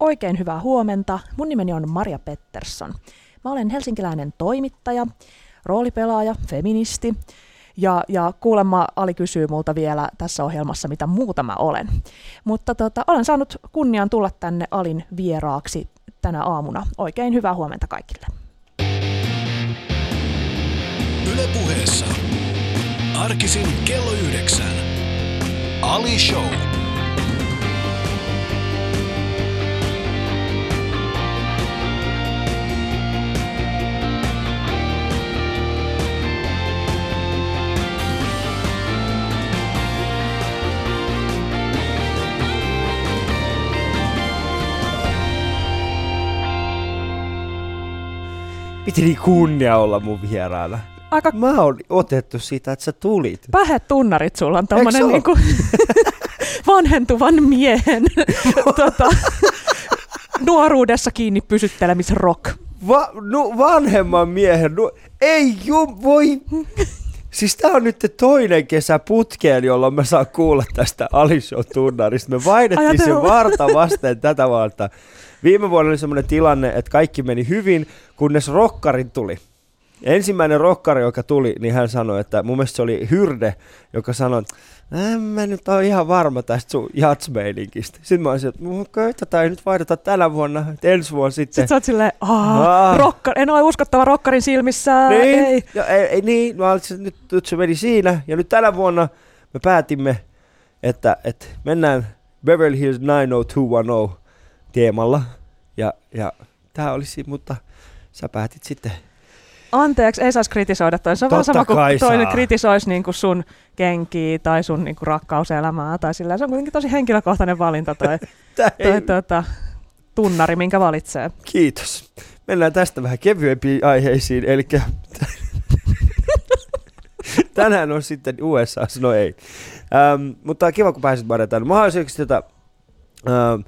Oikein hyvää huomenta. Mun nimeni on Maria Pettersson. Mä olen helsinkiläinen toimittaja, roolipelaaja, feministi. Ja, ja kuulemma Ali kysyy multa vielä tässä ohjelmassa, mitä muuta mä olen. Mutta tota, olen saanut kunnian tulla tänne Alin vieraaksi tänä aamuna. Oikein hyvää huomenta kaikille. Ylepuheessa arkisin kello yhdeksän. Ali Show. Piti niin kunnia olla mun vieraana. Aika Mä oon otettu siitä, että sä tulit. pähet tunnarit sulla on tommonen niinku vanhentuvan miehen tota, nuoruudessa kiinni pysyttelemisrock. Va- nu- vanhemman miehen, nu- ei ju- voi... Siis tää on nyt toinen kesä putkeen, jolloin mä saan kuulla tästä Alishow-tunnarista. Me vaihdettiin se Ajatella. varta vasten tätä vuotta. Viime vuonna oli semmoinen tilanne, että kaikki meni hyvin, kunnes rokkarin tuli. Ensimmäinen rokkari, joka tuli, niin hän sanoi, että mun mielestä se oli Hyrde, joka sanoi, en mä nyt ole ihan varma tästä sun jatsmeininkistä. Sitten mä olisin, että okei, tätä ei nyt vaihdeta tänä vuonna, että ensi vuonna sitten. Sitten sä oot silleen, Aa. Rokkar, en ole uskottava rokkarin silmissä, Niin, ei. Ja, ei, ei niin, mä olisin, että nyt, nyt se meni siinä. Ja nyt tänä vuonna me päätimme, että, että mennään Beverly Hills 90210 teemalla. Ja, ja tää olisi, mutta sä päätit sitten. Anteeksi, ei saisi kritisoida toi. Se on Totta sama kuin toinen kritisoisi niin kuin sun kenkiä tai sun niin kuin rakkauselämää. Tai sillä. Se on kuitenkin tosi henkilökohtainen valinta toi, toi tuota, tunnari, minkä valitsee. Kiitos. Mennään tästä vähän kevyempiin aiheisiin, eli tänään on sitten USA, no ei. Ähm, mutta kiva, kun pääsit Marja tänne. Mä haluaisin tätä, ähm,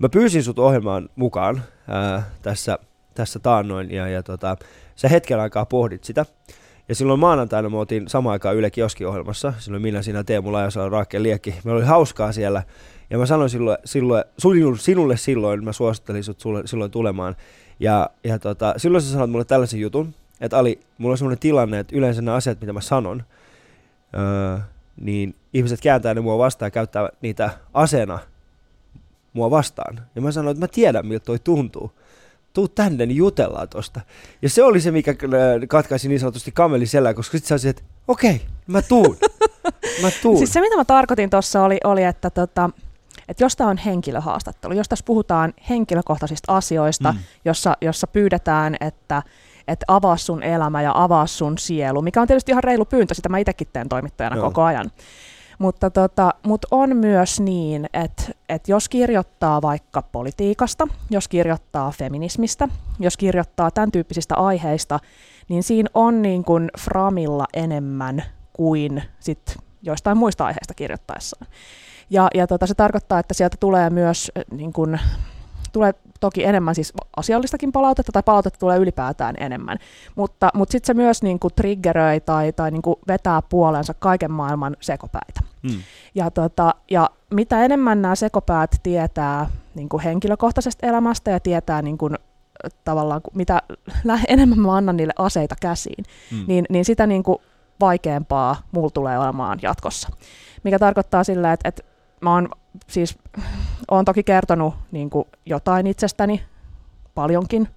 mä pyysin sut ohjelmaan mukaan äh, tässä, tässä taannoin, ja, ja tota, sä hetken aikaa pohdit sitä. Ja silloin maanantaina me oltiin samaan aikaan Yle Kioski-ohjelmassa. Silloin minä, sinä, Teemu Lajasalo, Raakke Liekki. Meillä oli hauskaa siellä. Ja mä sanoin silloin, silloin sinulle, sinulle silloin, mä suosittelin sut sulle, silloin tulemaan. Ja, ja tota, silloin sä sanoit mulle tällaisen jutun, että Ali, mulla on semmoinen tilanne, että yleensä nämä asiat, mitä mä sanon, öö, niin ihmiset kääntää ne mua vastaan ja käyttää niitä aseena mua vastaan. Ja mä sanoin, että mä tiedän, miltä toi tuntuu. Tuu tänne, niin jutellaan tosta. Ja se oli se, mikä kyllä katkaisi niin sanotusti kameli selää, koska sit sä olisit, että okei, mä tuun. Mä tuun. Siis se, mitä mä tarkoitin tuossa, oli, oli että, tota, että jos tämä on henkilöhaastattelu, jos tässä puhutaan henkilökohtaisista asioista, Mm. jossa, jossa pyydetään, että, että avaa sun elämä ja avaa sun sielu, mikä on tietysti ihan reilu pyyntö, sitä mä itsekin teen toimittajana. Joo. koko ajan. Mutta tota, mut on myös niin, että, että jos kirjoittaa vaikka politiikasta, jos kirjoittaa feminismistä, jos kirjoittaa tämän tyyppisistä aiheista, niin siinä on niin kuin framilla enemmän kuin sit joistain muista aiheista kirjoittaessaan. Ja, ja tota, se tarkoittaa, että sieltä tulee myös äh, niin kun, tulee toki enemmän siis asiallistakin palautetta, tai palautetta tulee ylipäätään enemmän. Mutta, mutta sitten se myös niin kuin triggeröi tai, tai niin kuin vetää puolensa kaiken maailman sekopäitä. Mm. Ja, tota, ja mitä enemmän nämä sekopäät tietää niin kuin henkilökohtaisesta elämästä ja tietää niin kuin, tavallaan, mitä enemmän mä annan niille aseita käsiin, Mm. niin, niin sitä niin kuin vaikeampaa mulla tulee olemaan jatkossa. Mikä tarkoittaa sillä, että, että mä oon siis, oon toki kertonut niin kuin jotain itsestäni, paljonkin,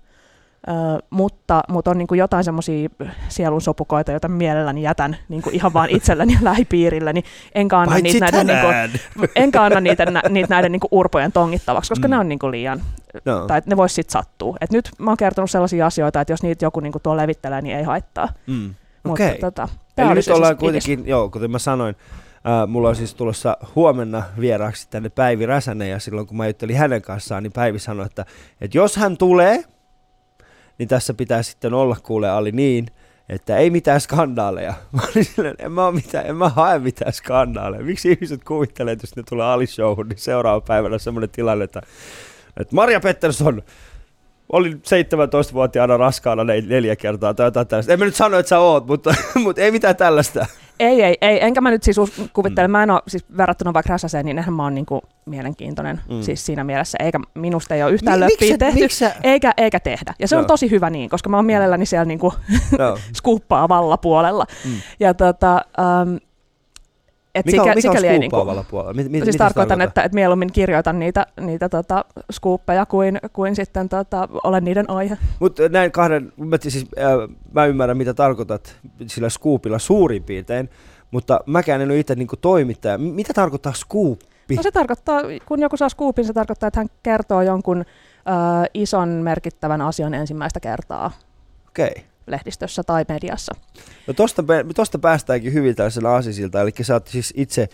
Ö, mutta, mutta on niin kuin jotain semmoisia sielun sopukoita, joita mielelläni jätän niin kuin ihan vaan itselleni ja lähipiirilleni, enkä anna Paitsi niitä näiden, niin kuin, enkä anna niitä, niitä näiden niin kuin urpojen tongittavaksi, koska Mm. ne on niin kuin liian, No. tai ne vois sitten sattua. Et nyt mä oon kertonut sellaisia asioita, että jos niitä joku niin kuin tuo levittelee, niin ei haittaa. Mm. Mutta Okei. tota, Eli nyt se ollaan siis kuitenkin, joo, kuten mä sanoin, mulla on siis tulossa huomenna vieraaksi tänne Päivi Räsänen, ja silloin kun mä juttelin hänen kanssaan, niin Päivi sanoi, että, että jos hän tulee, niin tässä pitää sitten olla kuule Ali niin, että ei mitään skandaaleja. Mä olin silleen, en mä, mitään, en mä hae mitään skandaaleja. Miksi ihmiset kuvittelee, että jos ne tulee Ali-showhun, niin seuraava päivänä on semmoinen tilanne, että, että Maria Pettersson olin 17-vuotiaana raskaana nel- neljä kertaa tai jotain tällaista. En mä nyt sano, että sä oot, mutta, mutta ei mitään tällaista. Ei, ei, ei, enkä mä nyt siis us- kuvittele, mm. mä en ole siis verrattuna vaikka Räsäseen, niin eihän mä oon niinku mielenkiintoinen mm. siis siinä mielessä, eikä minusta ei ole yhtään Mi- löppiä miksi- tehty, miksi sä- eikä, eikä tehdä. Ja se on Joo. tosi hyvä niin, koska mä oon mielelläni siellä niinku No. skuuppaavalla puolella. Mm. Ja tota, um, et Mikä, sikä, mikä on sikäli ei niinku, skuuppaavalla puolella? Mit, mit, siis tarkoitan, että, että mieluummin kirjoitan niitä, niitä tota, skuuppeja kuin, kuin sitten tota, olen niiden aihe. Mutta näin kahden, mä, siis, äh, mä ymmärrän mitä tarkoitat sillä skuupilla suurin piirtein, mutta mäkään en ole itse niinku toimittaja. Mitä tarkoittaa skuuppi? No se tarkoittaa, kun joku saa skuupin, se tarkoittaa, että hän kertoo jonkun ö, ison merkittävän asian ensimmäistä kertaa Okei. Okay. Lehdistössä tai mediassa. No tosta, tosta päästäänkin hyvin tällaisena aasisilta, eli sä oot siis itse,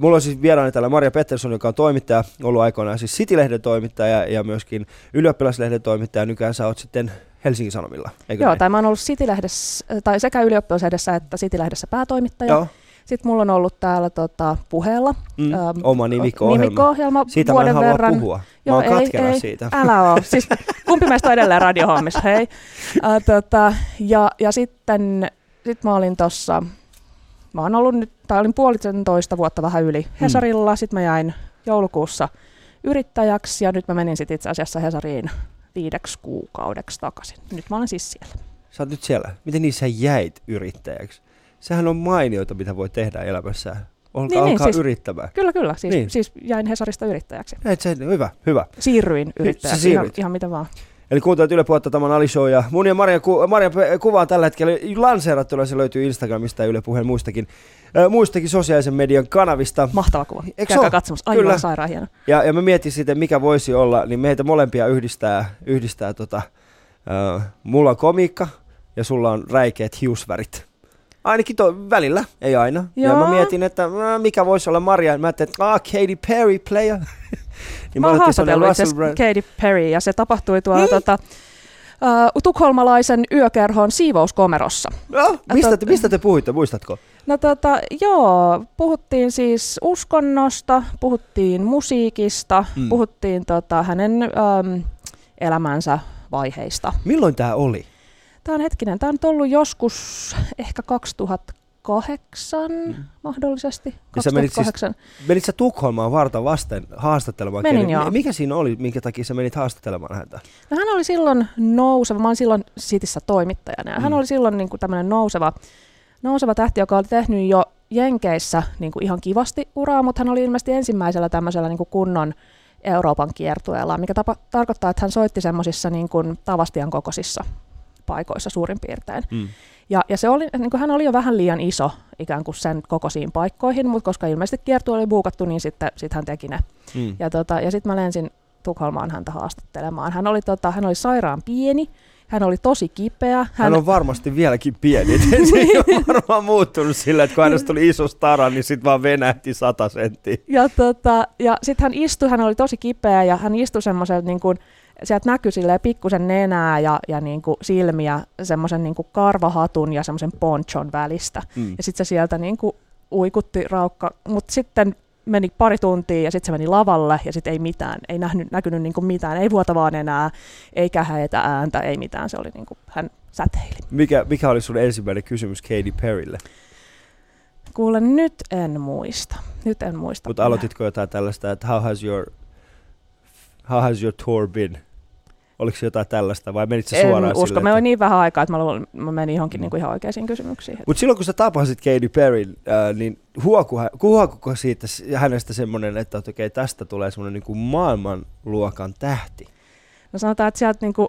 mulla on siis vieraani täällä Maria Pettersson, joka on toimittaja, ollut aikoinaan siis City-lehden toimittaja ja myöskin ylioppilaslehden toimittaja, nykyään sä oot sitten Helsingin Sanomilla, eikö Joo, näin? tai mä oon ollut City-lehdessä, tai sekä ylioppilaslehdessä että City-lehdessä päätoimittaja. Joo. Sitten mulla on ollut täällä tota, puheella Mm, ähm, oma nimikko-ohjelma. nimikko-ohjelma Siitä mä vuoden en halua verran. puhua. Mä oon ei, ei, siitä. Älä oo. Siis kumpi meistä on edelleen radiohommissa, hei. Äh, tota, ja, ja sitten sit mä olin tossa, mä oon ollut nyt, tai olin puolitoista vuotta vähän yli Hesarilla, sitten mä jäin joulukuussa yrittäjäksi ja nyt mä menin sitten itse asiassa Hesariin viideksi kuukaudeksi takaisin. Nyt mä olen siis siellä. Sä oot nyt siellä. Miten niissä jäit yrittäjäksi? Sehän on mainioita, mitä voi tehdä elämässään. Olkaa, Niin, niin, alkaa siis- yrittämään. Kyllä, kyllä. Siis, Niin. niin. siis jäin Hesarista yrittäjäksi. Et se, hyvä, hyvä. Siirryin yrittäjäksi, ihan, ihan mitä vaan. Eli kuuntelet Yle Puhetta, tämä on Ali Show ja mun ja Marian, ku, Marian pe- kuva on tällä hetkellä lanseerattuna, se löytyy Instagramista ja Yle Puheen muistakin, äh, muistakin sosiaalisen median kanavista. Mahtava kuva. Eikö Käykää katsomassa. Aivan Kyllä. sairaan hieno. Ja, ja mä mietin sitten, mikä voisi olla, niin meitä molempia yhdistää, yhdistää tota, äh, mulla on komiikka ja sulla on räikeät hiusvärit. Ainakin to, välillä, ei aina. Ja Joo. mä mietin, että mikä voisi olla Maria. Mä ajattelin, että ah, Katy Perry player. niin Mä oon semmonen haastatellut itse. Katy Perry ja se tapahtui tuolla Niin? tota, uh, tukholmalaisen yökerhon siivouskomerossa. No, mistä, te, mistä te puhuitte, muistatko? No tota, joo, puhuttiin siis uskonnosta, puhuttiin musiikista, mm. puhuttiin tota, hänen um, elämänsä vaiheista. Milloin tämä oli? Tämä on hetkinen, tämä on ollut joskus ehkä 2008 Mm. mahdollisesti. Ja sä menit siis 2008. Menit sä Tukholmaan varta vasten haastattelemaan? Menin, joo. Mikä siinä oli, minkä takia sä menit haastattelemaan häntä? No hän oli silloin nouseva, mä olin silloin Sitissä toimittajana, ja Mm. hän oli silloin niin kuin tämmöinen nouseva, nouseva tähti, joka oli tehnyt jo Jenkeissä niin kuin ihan kivasti uraa, mutta hän oli ilmeisesti ensimmäisellä tämmöisellä niin kuin kunnon Euroopan kiertueella, mikä tapa, tarkoittaa, että hän soitti semmoisissa niin kuin Tavastian kokoisissa paikoissa suurin piirtein. Mm. Ja, ja se oli, niin kuin hän oli jo vähän liian iso ikään kuin sen kokoisiin paikkoihin, mutta koska ilmeisesti kiertue oli buukattu, niin sitten sit hän teki ne. Mm. Ja, tota, ja sitten mä lensin Tukholmaan häntä haastattelemaan. Hän oli, tota, hän oli sairaan pieni, hän oli tosi kipeä. Hän, Hän on varmasti vieläkin pieni. se ei ole varmaan muuttunut sillä, että kun hänestä tuli iso stara, niin sitten vaan venähti sata senttiä. ja, tota, ja sitten hän istui, hän oli tosi kipeä ja hän istui semmoisen niin kuin, sieltä näkyi silleen pikkusen nenää ja, ja niin kuin silmiä semmoisen niin kuin karvahatun ja semmoisen ponchon välistä. Mm. Ja sitten se sieltä niin kuin uikutti raukka, mutta sitten meni pari tuntia ja sitten se meni lavalle ja sitten ei mitään, ei nähnyt, näkynyt niin kuin mitään, ei vuotavaa enää, ei kähäitä ääntä, ei mitään, se oli niin kuin, hän säteili. Mikä, mikä oli sun ensimmäinen kysymys Katy Perrylle? Kuule, nyt en muista, nyt en muista. Mutta aloititko jotain tällaista, että how has your, how has your tour been? Oliko se jotain tällaista vai menit sä En suoraan usko, sille, me oli niin vähän aikaa, että mä, luulen, mä menin johonkin Mm. niin kuin ihan oikeisiin kysymyksiin. Mutta silloin kun sä tapasit Katy Perry, äh, niin huokuko, siitä hänestä semmoinen, että okei, okay, tästä tulee semmoinen niin kuin maailmanluokan tähti? No sanotaan, että sieltä niin kuin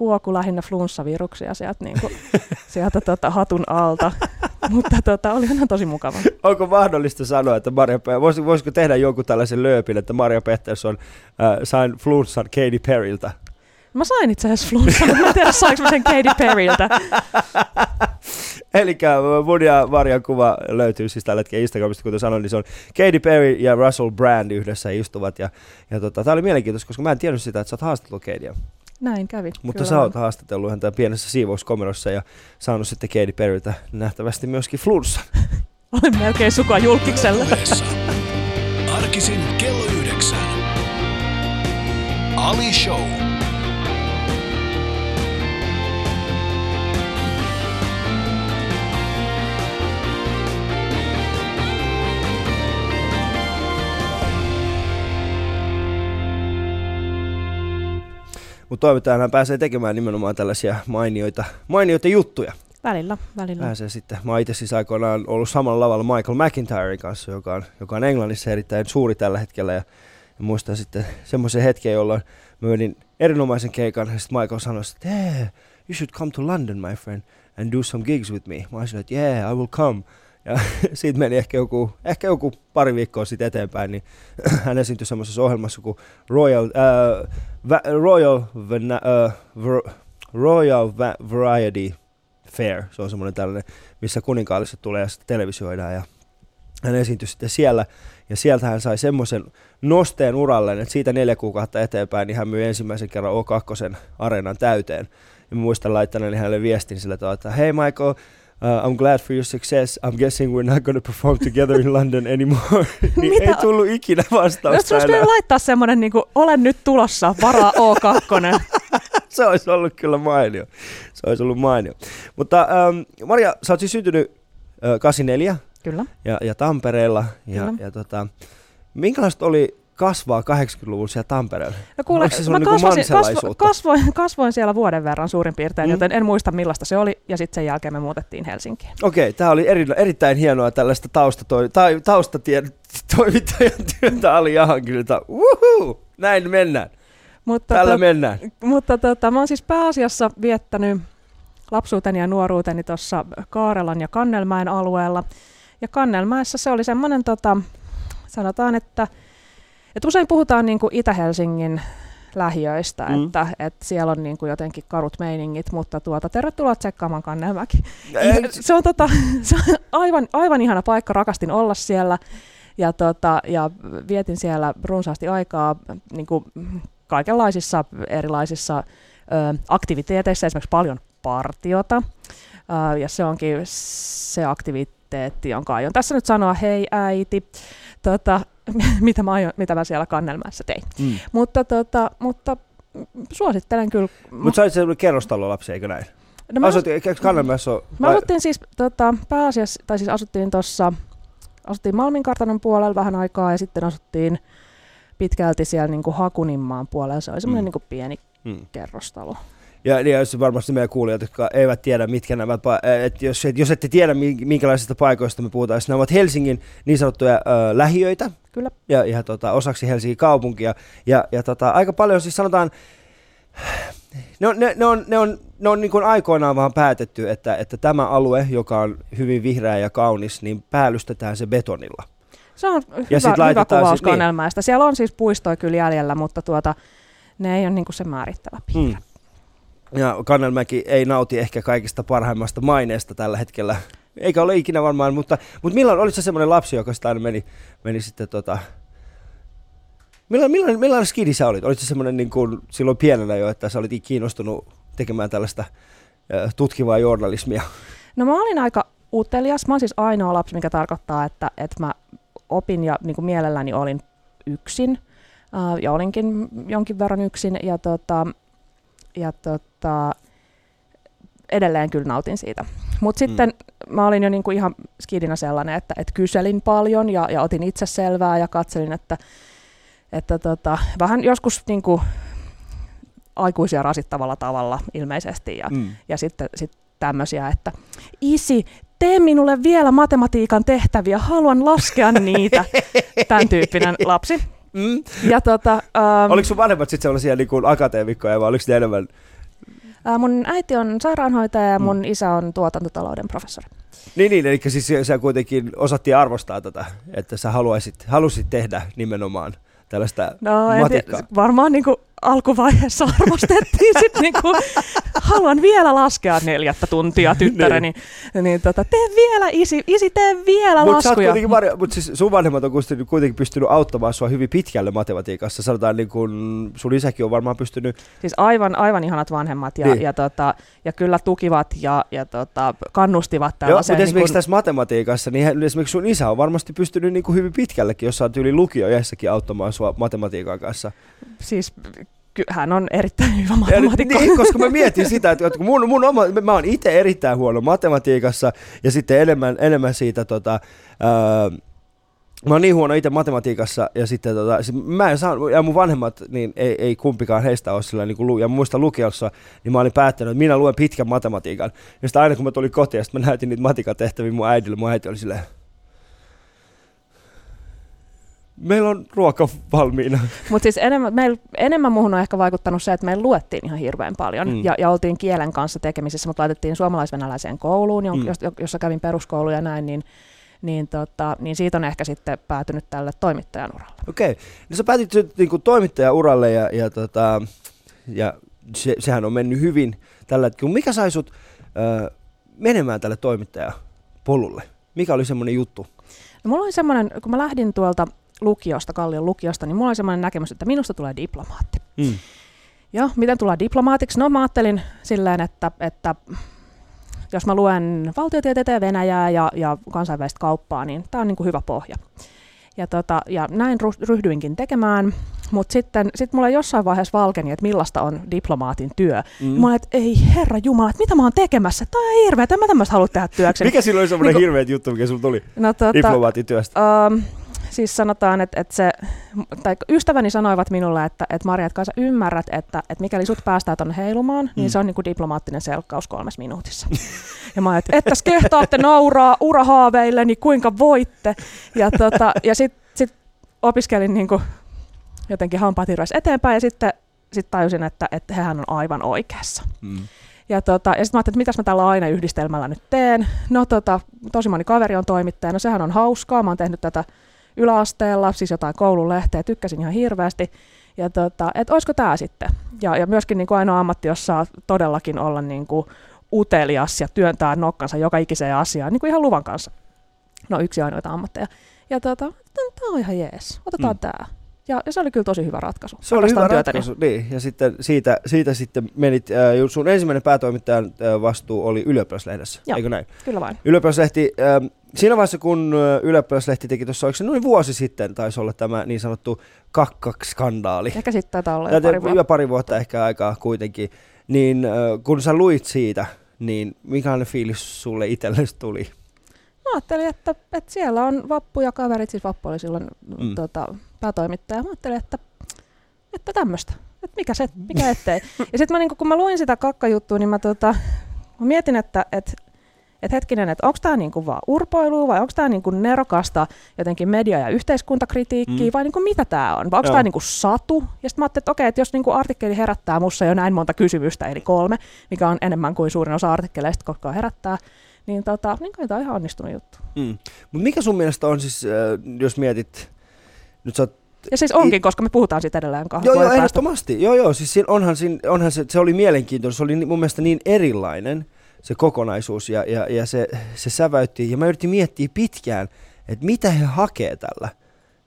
huoku lähinnä flunssaviruksia sieltä, niin kuin, sieltä tota, hatun alta. Mutta tota, oli ihan tosi mukava. Onko mahdollista sanoa, että Maria, Pe- vois, voisiko tehdä jonkun tällaisen lööpin, että Maria Pettersson äh, sain flunssan Katy Perryltä? Mä sain itse asiassa flunssan, mutta mä en tiedä saanko mä sen Katy Perryltä. Eli mun ja Marian kuva löytyy siis tällä hetkellä Instagramista, kuten sanoin, niin se on Katy Perry ja Russell Brand yhdessä istuvat. Ja, ja tota, tää oli mielenkiintoista, koska mä en tiennyt sitä, että sä oot haastatellut Katyä. Näin kävi. Mutta kyllä sä oot haastatellut häntä pienessä siivouskomerossa ja saanut sitten Katy Perryltä nähtävästi myöskin flunssan. Olen melkein sukua julkikselle. Puheessa. Arkisin kello yhdeksän. Ali Show. Toimittajana pääsee tekemään nimenomaan tällaisia mainioita, mainioita juttuja. Välillä, välillä. Pääsee sitten. Mä itse siis aikoinaan ollut samalla lavalla Michael McIntyren kanssa, joka on, joka on Englannissa erittäin suuri tällä hetkellä. Ja, ja muistan sitten semmoisen hetken, jolloin mä menin erinomaisen keikan ja sitten Michael sanoi, että hey, you should come to London, my friend, and do some gigs with me. Mä sanoin, että yeah, I will come. Ja siitä meni ehkä joku, ehkä joku pari viikkoa sitten eteenpäin, niin hän esiintyi semmoisessa ohjelmassa kuin Royal, äh, Va- Royal, Vana, äh, Royal Va- Variety Fair. Se on semmoinen tällainen, missä kuninkaalliset tulee ja sitten televisioidaan. Ja hän esiintyi sitten siellä, ja sieltä hän sai semmoisen nosteen uralleen, että siitä neljä kuukautta eteenpäin niin hän myi ensimmäisen kerran O2 areenan täyteen. Ja muistan laittaneeni hänelle viestin sillä tavalla, että hei Michael, uh, I'm glad for your success. I'm guessing we're not going to perform together in London anymore. niin Mitä? ei tullut ikinä Jos vastausta enää. olisi laittaa semmoinen, niin kuin, olen nyt tulossa, varaa O2. Se olisi ollut kyllä mainio. Se olisi ollut mainio. Mutta ähm, Maria, sä oot siis syntynyt äh, 84 Kyllä. ja, ja Tampereella. Ja, Kyllä. ja tota, minkälaista oli kasvaa 80-luvulla siellä Tampereella? No kuule, Oliko se mä niinku kasvasin, kasvo, kasvoin, kasvoin siellä vuoden verran suurin piirtein, Mm. joten en muista millaista se oli. Ja sitten sen jälkeen me muutettiin Helsinkiin. Okei, tämä oli eri, erittäin hienoa tällaista taustatoi, tai, taustatien toimittajan työtä Ali Jahankyltä. Uhu! Näin mennään. Mutta, Tällä tot- mennään. mutta tota, mä oon siis pääasiassa viettänyt lapsuuteni ja nuoruuteni tuossa Kaarelan ja Kannelmäen alueella. Ja Kannelmäessä se oli semmoinen, tota, sanotaan, että, että usein puhutaan niin kuin Itä-Helsingin lähiöistä, Mm. että, että siellä on niin kuin jotenkin karut meiningit, mutta tuota, tervetuloa tsekkaamaan Kannelmäki. Ei, Se on, tota, se on aivan, aivan ihana paikka, rakastin olla siellä ja, tota, ja vietin siellä runsaasti aikaa niin kuin kaikenlaisissa erilaisissa ö, aktiviteeteissa, esimerkiksi paljon partiota. Ö, ja se onkin se aktiviteetti, jonka aion tässä nyt sanoa, hei äiti, tota, mitä, mä aion, mitä mä siellä Kannelmäessä tein. Mm. Mutta, tota, mutta suosittelen kyllä. Mutta sä olit semmoinen kerrostalolapsi, eikö näin? no, mä Asut, Kannelmäessä on... Me asuttiin siis tota, pääasiassa, tai siis asuttiin tuossa, asuttiin Malminkartanon puolella vähän aikaa ja sitten asuttiin pitkälti siellä niin kuin Hakuninmaan puolella. Se oli semmoinen Mm. niin kuin pieni Mm. kerrostalo. Ja, ja jos varmasti meidän kuulijat, jotka eivät tiedä, mitkä nämä, pa- äh, et jos, et, jos ette tiedä, mi- minkälaisista paikoista me puhutaan, siis nämä ovat Helsingin niin sanottuja ö, lähiöitä, Kyllä. ja, ja tota, osaksi Helsingin kaupunkia. Ja, ja tota, aika paljon siis sanotaan, ne on, ne, ne on, ne on, ne on niin kuin aikoinaan vaan päätetty, että, että tämä alue, joka on hyvin vihreä ja kaunis, niin päällystetään se betonilla. Se on Ja hyvä, sit hyvä laitetaan kuvaus siis- niin. Siellä on siis puistoja kyllä jäljellä, mutta tuota, ne ei ole niin kuin se määrittävä piirre. Mm. Ja Kannelmäki ei nauti ehkä kaikista parhaimmasta maineesta tällä hetkellä. Eikä ole ikinä varmaan, mutta, mutta milloin olit se semmoinen lapsi, joka sitä aina meni, meni sitten tota... Milloin, milloin, millainen skidi sä olit? Olit se semmoinen niin kuin silloin pienenä jo, että sä olit kiinnostunut tekemään tällaista tutkivaa journalismia? No mä olin aika utelias. Mä oon siis ainoa lapsi, mikä tarkoittaa, että, että mä opin ja niin kuin mielelläni olin yksin. Ja olinkin jonkin verran yksin. Ja, tota, ja tota, edelleen kyllä nautin siitä. Mutta sitten mm. mä olin jo niin kuin ihan skidinä sellainen, että, että kyselin paljon ja, ja otin itse selvää ja katselin, että, että tota, vähän joskus niin kuin aikuisia rasittavalla tavalla ilmeisesti. Ja, Mm. ja sitten sit tämmöisiä, että isi, tee minulle vielä matematiikan tehtäviä, haluan laskea niitä. Tämän tyyppinen lapsi. Mm. Ja tota, ähm, Oliko sun vanhemmat sitten sellaisia niin akateemikkoja vai oliko ne enemmän? Äh, mun äiti on sairaanhoitaja ja Mm. mun isä on tuotantotalouden professori. Niin, niin, eli siis sä kuitenkin osattiin arvostaa tätä, että sä haluaisit, halusit tehdä nimenomaan tällaista No, matikkaa. tiedä, varmaan niin kuin alkuvaiheessa arvostettiin sit niin kuin, haluan vielä laskea neljättä tuntia tyttäreni, niin tota, tee vielä isi, isi tee vielä Mutta oot laskuja. Marja, mut siis sun vanhemmat on kuitenkin- pystynyt auttamaan sua hyvin pitkälle matematiikassa. Sanotaan niin kun sun isäkin on varmaan pystynyt, Siis aivan, aivan ihanat vanhemmat ja, Niin. niin. ja, tota, ja kyllä tukivat ja, ja tota, kannustivat Joo, mutta tällaiseen. esimerkiksi niin tässä matematiikassa, niin esimerkiksi sun isä on varmasti pystynyt niin kuin hyvin pitkällekin, jos sä oot yli lukio jossakin auttamaan sua matematiikan kanssa. siis hän on erittäin hyvä Ja, matemaatikko. niin, koska mä mietin sitä, että kun mun, mun oma, mä oon itse erittäin huono matematiikassa ja sitten enemmän, enemmän siitä tota, ää, mä oon niin huono itse matematiikassa ja sitten tota, siis mä en saa, ja mun vanhemmat, niin ei, ei kumpikaan heistä ole sillä niin kuin, ja muista lukiossa, niin mä olin päättänyt, että minä luen pitkän matematiikan. Ja sitten aina kun mä tulin kotiin ja sitten mä näytin niitä matikatehtäviä mun äidille, mun äiti oli silleen, meillä on ruoka valmiina. Mutta siis enemmän, meil, enemmän muuhun on ehkä vaikuttanut se, että meillä luettiin ihan hirveän paljon mm. ja, ja oltiin kielen kanssa tekemisissä, mutta laitettiin suomalaisvenäläiseen kouluun, mm. jossa, kävin peruskoulu ja näin, niin niin, tota, niin siitä on ehkä sitten päätynyt tälle toimittajan uralle. Okei, okay. no sä päätit niin kuin toimittajan uralle ja, ja, tota, ja se, sehän on mennyt hyvin tällä hetkellä. Mikä sai sut ö, menemään tälle toimittajan polulle? Mikä oli semmoinen juttu? No, mulla oli semmoinen, kun mä lähdin tuolta lukiosta, Kallion lukiosta, niin mulla oli semmoinen näkemys, että minusta tulee diplomaatti. Mm. Ja miten tulla diplomaatiksi? No mä ajattelin silleen, että, että jos mä luen valtiotieteitä ja Venäjää ja, ja kansainvälistä kauppaa, niin tämä on niin kuin hyvä pohja. Ja, tota, ja näin ryhdyinkin tekemään, mutta sitten sit mulla jossain vaiheessa valkeni, että millaista on diplomaatin työ. Mm. Mä olin, että ei herra jumala, että mitä mä oon tekemässä? Tämä on hirveä, että mä tämmöistä halua tehdä työkseni. Mikä silloin oli semmoinen niin hirveä juttu, mikä sulla tuli no, tota, diplomaatin työstä? Um, siis sanotaan, että, että se, tai ystäväni sanoivat minulle, että, että Maria, että sä ymmärrät, että, että mikäli sut päästään tuonne heilumaan, niin mm. se on niin kuin diplomaattinen selkkaus kolmes minuutissa. ja mä että että kehtaatte nauraa urahaaveille, niin kuinka voitte. Ja, tota, ja sitten sit opiskelin niin kuin jotenkin hampaat eteenpäin ja sitten sit tajusin, että, että hehän on aivan oikeassa. Mm. Ja, tota, ja sitten mä ajattelin, että mitäs mä tällä aina yhdistelmällä nyt teen. No tota, tosi moni kaveri on toimittaja, no sehän on hauskaa, mä oon tehnyt tätä yläasteella, siis jotain koululehteä, tykkäsin ihan hirveästi. Ja tota, että olisiko tämä sitten. Ja, ja myöskin niin kuin ainoa ammatti, jossa saa todellakin olla niin kuin utelias ja työntää nokkansa joka ikiseen asiaan, niin kuin ihan luvan kanssa. No yksi ainoita ammatteja. Ja tota, tämä on ihan jees, otetaan mm. tämä. Ja, ja se oli kyllä tosi hyvä ratkaisu. Se oli hyvä työtäni. ratkaisu, niin. Ja sitten siitä, siitä sitten menit, äh, sun ensimmäinen päätoimittajan äh, vastuu oli Ylioppilaslehdessä, Joo, eikö näin? kyllä vain. Ylioppilaslehti, äh, siinä vaiheessa kun Ylioppilaslehti teki tuossa, oliko se noin vuosi sitten, taisi olla tämä niin sanottu kakkak-skandaali. Ehkä sitten taitaa olla jo pari vuotta. pari vuotta ehkä aikaa kuitenkin. Niin kun sä luit siitä, niin mikä fiilis sulle itsellesi tuli? Mä ajattelin, että, että siellä on Vappu ja kaverit, siis Vappu oli silloin mm. tota, päätoimittaja. Mä ajattelin, että, että tämmöistä, että mikä, se, mikä ettei. Ja sitten niin kun mä luin sitä kakkajuttua, niin mä, tota, mä mietin, että, että että hetkinen, että onko tämä niinku vaan urpoilua vai onko tämä niinku nerokasta jotenkin media- ja yhteiskuntakritiikkiä mm. vai niinku mitä tämä on? Vai onko tämä niinku satu? Ja sitten mä ajattelin, että okei, että jos niinku artikkeli herättää mussa jo näin monta kysymystä, eli kolme, mikä on enemmän kuin suurin osa artikkeleista ajan herättää, niin, tota, niin kai tämä on ihan onnistunut juttu. Mm. Mutta mikä sun mielestä on siis, äh, jos mietit, nyt sä oot ja siis onkin, koska me puhutaan siitä edelleen kahden Joo, joo, ehdottomasti. Joo, joo, siis onhan, siinä, onhan se, se oli mielenkiintoinen, se oli mun mielestä niin erilainen se kokonaisuus ja, ja, ja se, se säväytti. Ja mä yritin miettiä pitkään, että mitä he hakee tällä.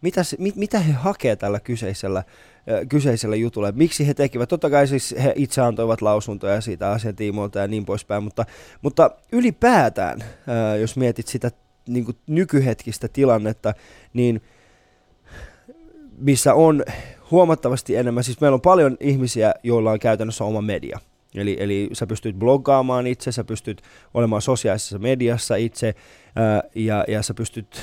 Mitä, mit, mitä he hakee tällä kyseisellä, äh, kyseisellä jutulla. Miksi he tekivät? Totta kai siis he itse antoivat lausuntoja siitä asiantiimoilta ja niin poispäin, mutta, mutta ylipäätään, äh, jos mietit sitä niin kuin nykyhetkistä tilannetta, niin missä on huomattavasti enemmän, siis meillä on paljon ihmisiä, joilla on käytännössä oma media. Eli, eli sä pystyt bloggaamaan itse, sä pystyt olemaan sosiaalisessa mediassa itse ää, ja, ja sä pystyt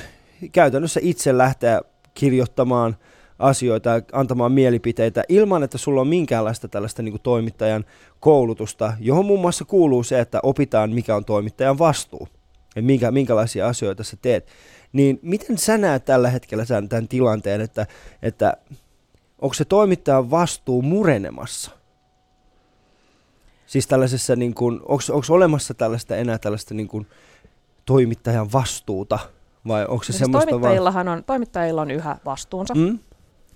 käytännössä itse lähteä kirjoittamaan asioita, antamaan mielipiteitä ilman, että sulla on minkäänlaista tällaista niin kuin toimittajan koulutusta, johon muun muassa kuuluu se, että opitaan, mikä on toimittajan vastuu ja minkä, minkälaisia asioita sä teet. Niin miten sä näet tällä hetkellä tämän, tämän tilanteen, että, että onko se toimittajan vastuu murenemassa? Siis tällaisessa, niin kuin, onko olemassa tällaista enää tällaista niin kuin, toimittajan vastuuta? Vai onko se siis semmoista toimittajillahan on, toimittajilla on yhä vastuunsa. Mm?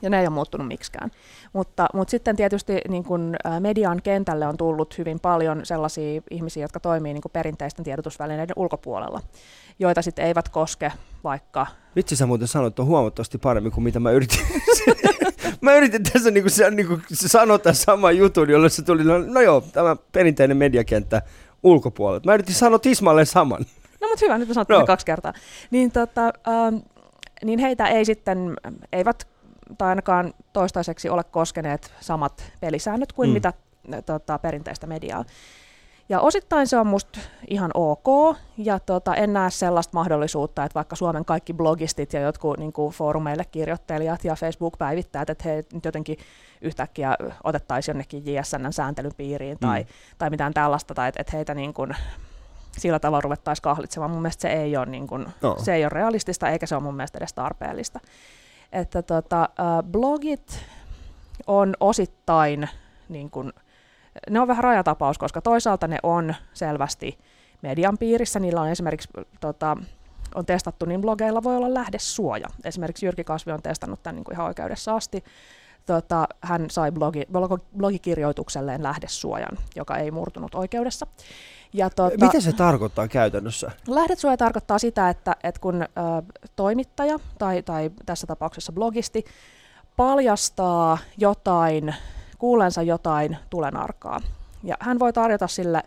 Ja ne ei ole muuttunut miksikään. Mutta, mutta sitten tietysti niin kun, median kentälle on tullut hyvin paljon sellaisia ihmisiä, jotka toimii niin perinteisten tiedotusvälineiden ulkopuolella, joita sitten eivät koske vaikka... Vitsi sä muuten sanoit on huomattavasti paremmin kuin mitä mä yritin. mä yritin tässä niin kuin, niin kuin sanoa tämän saman jutun, jolle se tuli, no, no joo, tämä perinteinen mediakenttä ulkopuolelta. Mä yritin sanoa tismalleen saman. No mutta hyvä, nyt mä sanon no. kaksi kertaa. Niin, tota, ähm, niin heitä ei sitten, eivät tai ainakaan toistaiseksi ole koskeneet samat pelisäännöt kuin mm. mitä tota, perinteistä mediaa. Ja osittain se on musta ihan ok, ja tota, en näe sellaista mahdollisuutta, että vaikka Suomen kaikki blogistit ja jotkut niin kuin foorumeille kirjoittelijat ja Facebook-päivittäjät, että he nyt jotenkin yhtäkkiä otettaisiin jonnekin JSN-sääntelyn piiriin tai, mm. tai mitään tällaista, tai että, että heitä niin kuin, sillä tavalla ruvettaisiin kahlitsemaan. Mun mielestä se ei ole, niin kuin, no. se ei ole realistista, eikä se ole mun mielestä edes tarpeellista. Että tota, äh, blogit on osittain niin kuin, ne on vähän rajatapaus, koska toisaalta ne on selvästi median piirissä. Niillä on esimerkiksi tota, on testattu, niin blogeilla voi olla lähdesuoja. Esimerkiksi Jyrki Kasvi on testannut tämän niin kuin ihan oikeudessa asti. Tota, hän sai blogi, blogikirjoitukselleen lähdesuojan, joka ei murtunut oikeudessa. Ja tota, Mitä se tarkoittaa käytännössä? Lähdesuoja tarkoittaa sitä, että, että kun ö, toimittaja tai, tai tässä tapauksessa blogisti paljastaa jotain kuulensa jotain tulenarkaa. Ja hän voi tarjota sille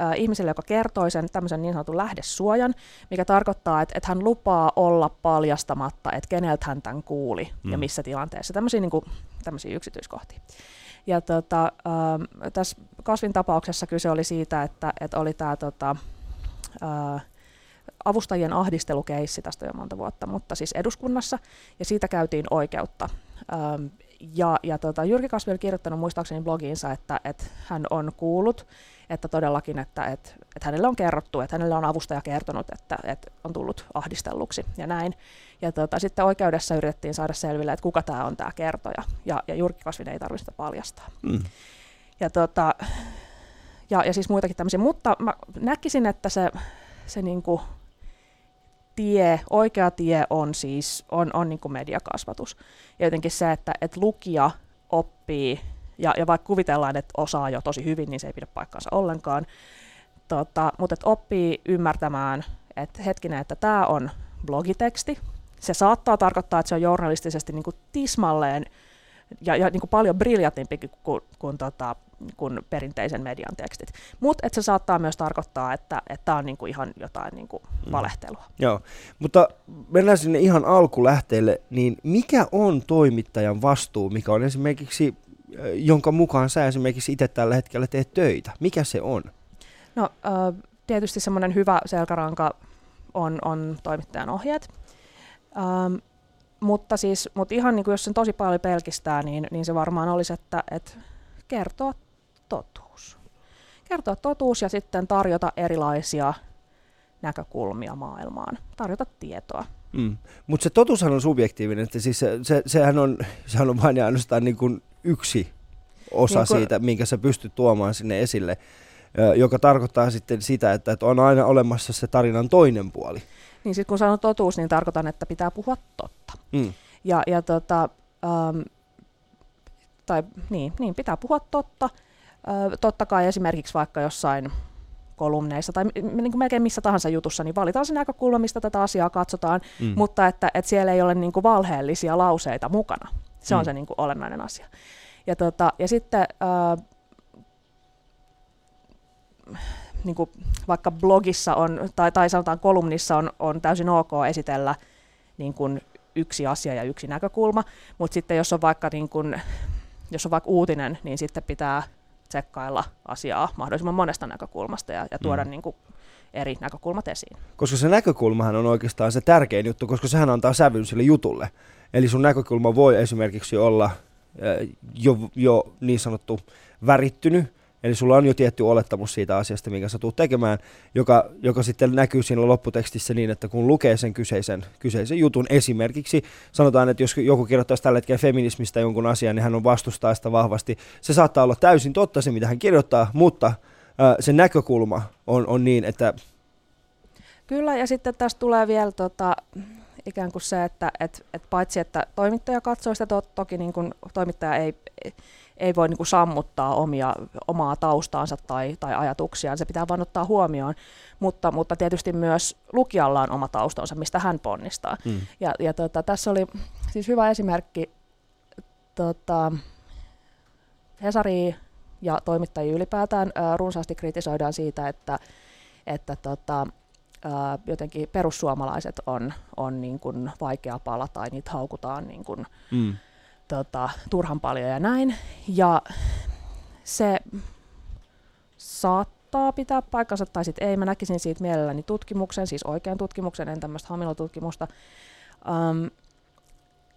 äh, ihmiselle, joka kertoi sen tämmöisen niin sanotun lähdesuojan, mikä tarkoittaa, että, että hän lupaa olla paljastamatta, että keneltä hän tämän kuuli mm. ja missä tilanteessa. Tämmöisiä, niin kuin, tämmöisiä yksityiskohtia. Ja tota, äh, tässä kasvin tapauksessa kyse oli siitä, että, että oli tämä tota, äh, avustajien ahdistelukeissi, tästä jo monta vuotta, mutta siis eduskunnassa, ja siitä käytiin oikeutta. Ähm, ja, ja tota, Jyrki Kasvi oli kirjoittanut muistaakseni blogiinsa, että, että hän on kuullut, että todellakin, että, että, että hänelle on kerrottu, että hänelle on avustaja kertonut, että, että on tullut ahdistelluksi ja näin. Ja tota, sitten oikeudessa yritettiin saada selville, että kuka tämä on tämä kertoja, ja, ja Jyrki Kasvin ei tarvitse sitä paljastaa. Mm. Ja, tota, ja, ja siis muitakin tämmöisiä, mutta mä näkisin, että se, se niinku, tie, oikea tie on siis on, on niin kuin mediakasvatus. Ja jotenkin se, että, että lukija oppii, ja, ja vaikka kuvitellaan, että osaa jo tosi hyvin, niin se ei pidä paikkaansa ollenkaan. Tota, mutta että oppii ymmärtämään, että hetkinen, että tämä on blogiteksti. Se saattaa tarkoittaa, että se on journalistisesti niin kuin tismalleen ja, ja niin kuin paljon briljantimpi kuin, kuin, tota, kuin perinteisen median tekstit. Mutta se saattaa myös tarkoittaa, että tämä on niin kuin ihan jotain niin kuin mm. valehtelua. Mm. Joo, mutta mennään sinne ihan alkulähteelle, niin mikä on toimittajan vastuu, mikä on esimerkiksi, jonka mukaan sä esimerkiksi itse tällä hetkellä teet töitä? Mikä se on? No tietysti semmoinen hyvä selkäranka on, on toimittajan ohjeet. Ähm, mutta siis, mutta ihan niin kuin jos sen tosi paljon pelkistää, niin, niin se varmaan olisi, että, että kertoa totuus. Kertoa totuus ja sitten tarjota erilaisia näkökulmia maailmaan, tarjota tietoa. Mm. Mutta se totuushan on subjektiivinen, että siis se, se, sehän, on, sehän on vain ja ainoastaan niin kuin yksi osa niin kun... siitä, minkä sä pystyt tuomaan sinne esille, joka tarkoittaa sitten sitä, että, että on aina olemassa se tarinan toinen puoli. Niin sitten kun sanon totuus, niin tarkoitan, että pitää puhua totta. Mm. Ja, ja tota, ähm, tai niin, niin, pitää puhua totta. Äh, totta kai esimerkiksi vaikka jossain kolumneissa tai niin kuin melkein missä tahansa jutussa, niin valitaan se näkökulma, mistä tätä asiaa katsotaan, mm. mutta että, että siellä ei ole niin kuin valheellisia lauseita mukana. Se mm. on se niin kuin olennainen asia. Ja, tota, ja sitten äh, niin kuin vaikka blogissa on, tai, tai sanotaan kolumnissa on, on täysin ok esitellä niin kuin yksi asia ja yksi näkökulma, mutta sitten jos on vaikka, niin kuin, jos on vaikka uutinen, niin sitten pitää tsekkailla asiaa mahdollisimman monesta näkökulmasta ja, ja tuoda mm. niin kuin eri näkökulmat esiin. Koska se näkökulmahan on oikeastaan se tärkein juttu, koska sehän antaa sävyn sille jutulle. Eli sun näkökulma voi esimerkiksi olla jo, jo niin sanottu värittynyt, Eli sulla on jo tietty olettamus siitä asiasta, minkä sä tulet tekemään, joka, joka sitten näkyy siinä lopputekstissä niin, että kun lukee sen kyseisen, kyseisen jutun, esimerkiksi sanotaan, että jos joku kirjoittaisi tällä hetkellä feminismistä jonkun asian, niin hän on vastustaa sitä vahvasti. Se saattaa olla täysin totta se, mitä hän kirjoittaa, mutta äh, se näkökulma on, on niin, että... Kyllä, ja sitten tästä tulee vielä tota, ikään kuin se, että et, et paitsi että toimittaja katsoo sitä, to, toki niin kuin toimittaja ei ei voi niin kuin sammuttaa omia, omaa taustaansa tai, tai ajatuksiaan, se pitää vain ottaa huomioon, mutta, mutta tietysti myös lukijalla on oma taustansa, mistä hän ponnistaa. Mm. Ja, ja tota, tässä oli siis hyvä esimerkki, tota, Hesari ja toimittajia ylipäätään ää, runsaasti kritisoidaan siitä, että, että tota, ää, jotenkin perussuomalaiset on, on niin kuin vaikea pala tai niitä haukutaan niin kuin, mm tota, turhan paljon ja näin. Ja se saattaa pitää paikkansa tai sitten ei. Mä näkisin siitä mielelläni tutkimuksen, siis oikean tutkimuksen, en tämmöistä hamilotutkimusta. Um,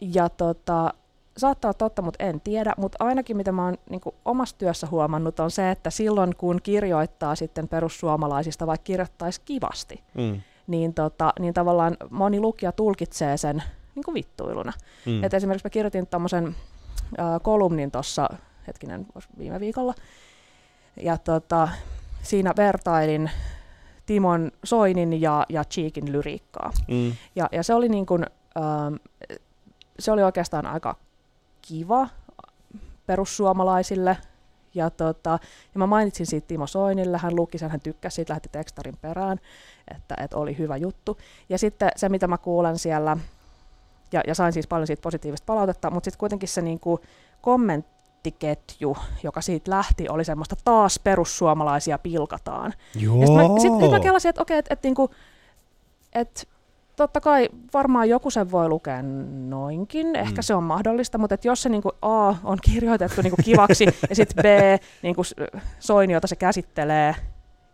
ja tota, saattaa olla totta, mutta en tiedä. Mutta ainakin mitä mä oon niin omassa työssä huomannut on se, että silloin kun kirjoittaa sitten perussuomalaisista, vaikka kirjoittaisi kivasti, Mm. niin, tota, niin tavallaan moni lukija tulkitsee sen niin kuin vittuiluna. Mm. Et esimerkiksi mä kirjoitin tuommoisen äh, kolumnin tuossa, hetkinen, viime viikolla, ja tota, siinä vertailin Timon Soinin ja, ja Cheekin lyriikkaa. Mm. Ja, ja se, oli niin kuin, ähm, se oli oikeastaan aika kiva perussuomalaisille. Ja, tota, ja mä mainitsin siitä Timo Soinille, hän luki sen, hän tykkäsi siitä, lähetti tekstarin perään, että, että oli hyvä juttu. Ja sitten se, mitä mä kuulen siellä, ja, ja sain siis paljon siitä positiivista palautetta, mutta sitten kuitenkin se niin kuin kommenttiketju, joka siitä lähti, oli semmoista taas perussuomalaisia pilkataan. Joo. Ja sitten mä, sit, sit mä kelasin, että okei, että et, niinku, et, totta kai varmaan joku sen voi lukea noinkin, ehkä Mm. se on mahdollista, mutta et jos se niinku A on kirjoitettu niinku kivaksi ja sitten B niinku Soini, jota se käsittelee,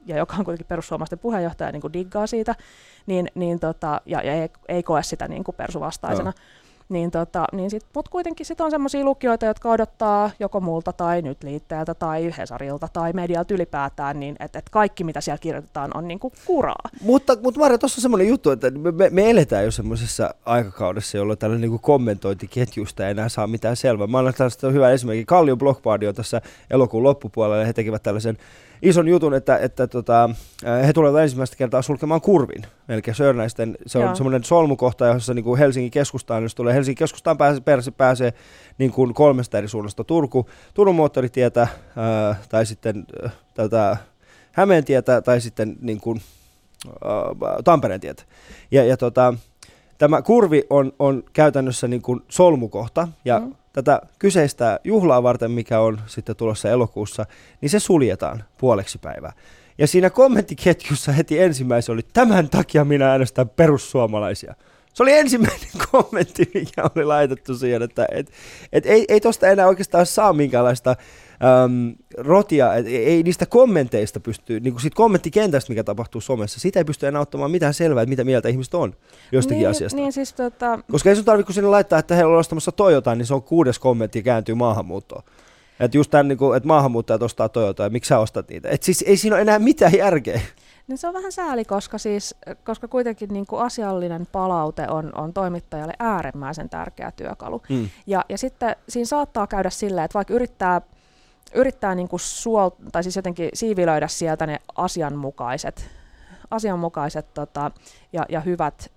ja joka on kuitenkin perussuomalaisten puheenjohtaja, niinku diggaa siitä, niin, niin tota, ja, ja ei, ei koe sitä niinku persuvastaisena. Niin tota, niin sit, mutta kuitenkin sit on sellaisia lukijoita, jotka odottaa joko multa tai nyt liitteeltä tai Hesarilta tai medialta ylipäätään, niin että et kaikki mitä siellä kirjoitetaan on niinku kuraa. Mutta, mutta Marja, tuossa on semmoinen juttu, että me, me, eletään jo semmoisessa aikakaudessa, jolloin tällainen niin kommentointiketjusta ei enää saa mitään selvää. Mä annan tällaista hyvä esimerkki. Kallion Blockparty on tässä elokuun loppupuolella ja he tekivät tällaisen ison jutun, että, että tota, äh, he tulevat ensimmäistä kertaa sulkemaan kurvin. Eli Sörnäisten, se on Joo. semmoinen solmukohta, jossa niin kuin Helsingin keskustaan, jos tulee Helsingin keskustaan pääsee, pääsee, pääsee niin kuin kolmesta eri suunnasta Turku, Turun moottoritietä ää, tai sitten äh, tätä Hämeentietä tai sitten niin kuin, äh, Tampereen tietä. Ja, ja tota, tämä kurvi on, on käytännössä niin kuin solmukohta ja Mm. tätä kyseistä juhlaa varten, mikä on sitten tulossa elokuussa, niin se suljetaan puoleksi päivää. Ja siinä kommenttiketjussa heti ensimmäisen oli, tämän takia minä äänestän perussuomalaisia. Se oli ensimmäinen kommentti, mikä oli laitettu siihen, että et, et ei, ei tosta enää oikeastaan saa minkäänlaista äm, rotia, et ei, niistä kommenteista pysty, niin kuin siitä kommenttikentästä, mikä tapahtuu somessa, siitä ei pysty enää ottamaan mitään selvää, että mitä mieltä ihmiset on jostakin niin, asiasta. Niin siis tota, Koska ei sun tarvitse kun sinne laittaa, että he ovat ostamassa Toyotaa, niin se on kuudes kommentti ja kääntyy maahanmuuttoon. Että just tämän, niin kuin, että maahanmuuttajat ostaa Toyotaa ja miksi sä ostat niitä. Et siis ei siinä ole enää mitään järkeä. Niin se on vähän sääli, koska, siis, koska kuitenkin niin kuin asiallinen palaute on, on toimittajalle äärimmäisen tärkeä työkalu. Mm. Ja, ja sitten siinä saattaa käydä silleen, että vaikka yrittää, yrittää niin kuin suol, tai siis jotenkin siivilöidä sieltä ne asianmukaiset, asianmukaiset tota, ja, ja hyvät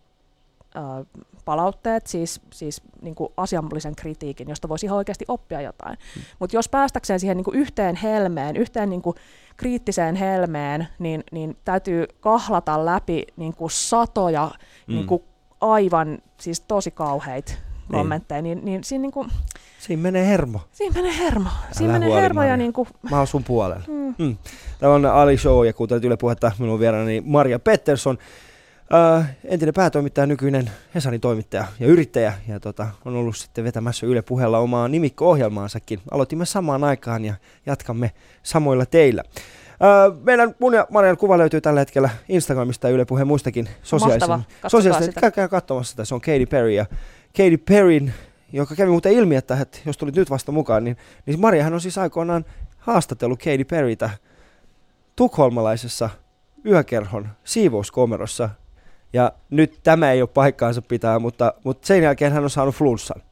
ö, palautteet, siis, siis niin kuin asiallisen kritiikin, josta voisi ihan oikeasti oppia jotain. Mm. Mutta jos päästäkseen siihen niin kuin yhteen helmeen, yhteen niin kuin kriittiseen helmeen, niin, niin täytyy kahlata läpi niin kuin satoja Mm. niin kuin aivan siis tosi kauheita Niin. kommentteja, niin, niin siinä, niin kuin, Siinä menee hermo. siinä menee hermo. Siinä Älä menee huoli, hermo ja Maria. niin kuin, Mä oon sun puolella. mm, Mm. Tämä on Ali Show ja kuuntelet Yle Puhetta. Minun vieraani Maria Pettersson, äh, entinen päätoimittaja, nykyinen Hesarin toimittaja ja yrittäjä. Ja tota, on ollut sitten vetämässä Yle Puheella omaa nimikko-ohjelmaansakin. Aloitimme samaan aikaan ja jatkamme samoilla teillä. Äh, meidän mun ja Marian kuva löytyy tällä hetkellä Instagramista ja Yle Puheen muistakin sosiaalisista. Mahtava. Sitä. Käykää katsomassa sitä. Se on Katy Perry ja Katy Perryn, joka kävi muuten ilmi, että, että jos tulit nyt vasta mukaan, niin, niin Mariahan on siis aikoinaan haastatellut Katy Perrytä tukholmalaisessa yökerhon siivouskomerossa. Ja nyt tämä ei ole paikkaansa pitää, mutta, mutta sen jälkeen hän on saanut flunssan.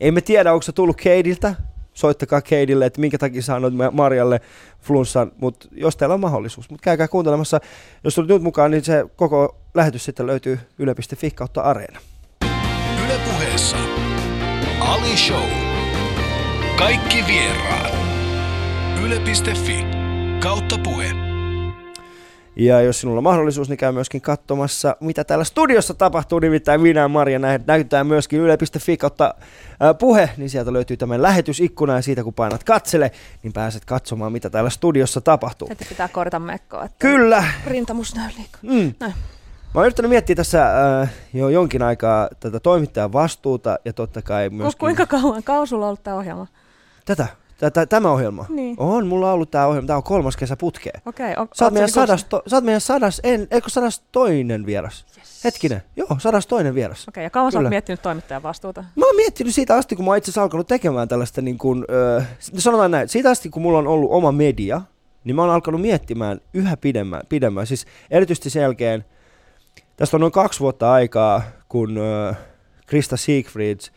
Ei me tiedä, onko se tullut Keidiltä. Soittakaa Keidille, että minkä takia saanut Ma- Marjalle flunssan, mutta jos teillä on mahdollisuus. Mutta käykää kuuntelemassa, jos tulit nyt mukaan, niin se koko lähetys sitten löytyy yle.fi kautta areena. Ylepuheessa Ali Show. Kaikki vieraat. Yle.fi kautta puhe. Ja jos sinulla on mahdollisuus, niin käy myöskin katsomassa, mitä täällä studiossa tapahtuu. Nimittäin minä ja Maria nä- näyttää myöskin yle.fi kautta puhe, niin sieltä löytyy tämän lähetysikkuna ja siitä kun painat katsele, niin pääset katsomaan, mitä täällä studiossa tapahtuu. heti pitää korjata mekkoa, Kyllä! rintamus näy liikaa. Mm. Näin. Mä oon yrittänyt miettiä tässä äh, jo jonkin aikaa tätä toimittajan vastuuta ja totta kai myöskin kuinka kauan kauan sulla on ollut tämä ohjelma? tätä. Tätä, tämä ohjelma? Niin. On, mulla on ollut tämä ohjelma. Tämä on kolmas kesä putkeen. Okei, okay, Sä oot, meidän sadas, to, sä oot meidän sadas, en, eikö sadas toinen vieras? Yes. Hetkinen, joo, sadas toinen vieras. Okei, okay, ja kauan sä oot miettinyt toimittajan vastuuta? Mä oon miettinyt siitä asti, kun mä oon itse asiassa alkanut tekemään tällaista, niin kuin, öö, sanotaan näin, siitä asti kun mulla on ollut oma media, niin mä oon alkanut miettimään yhä pidemmän, pidemmän. Siis erityisesti sen jälkeen, tästä on noin kaksi vuotta aikaa, kun Krista Siegfrieds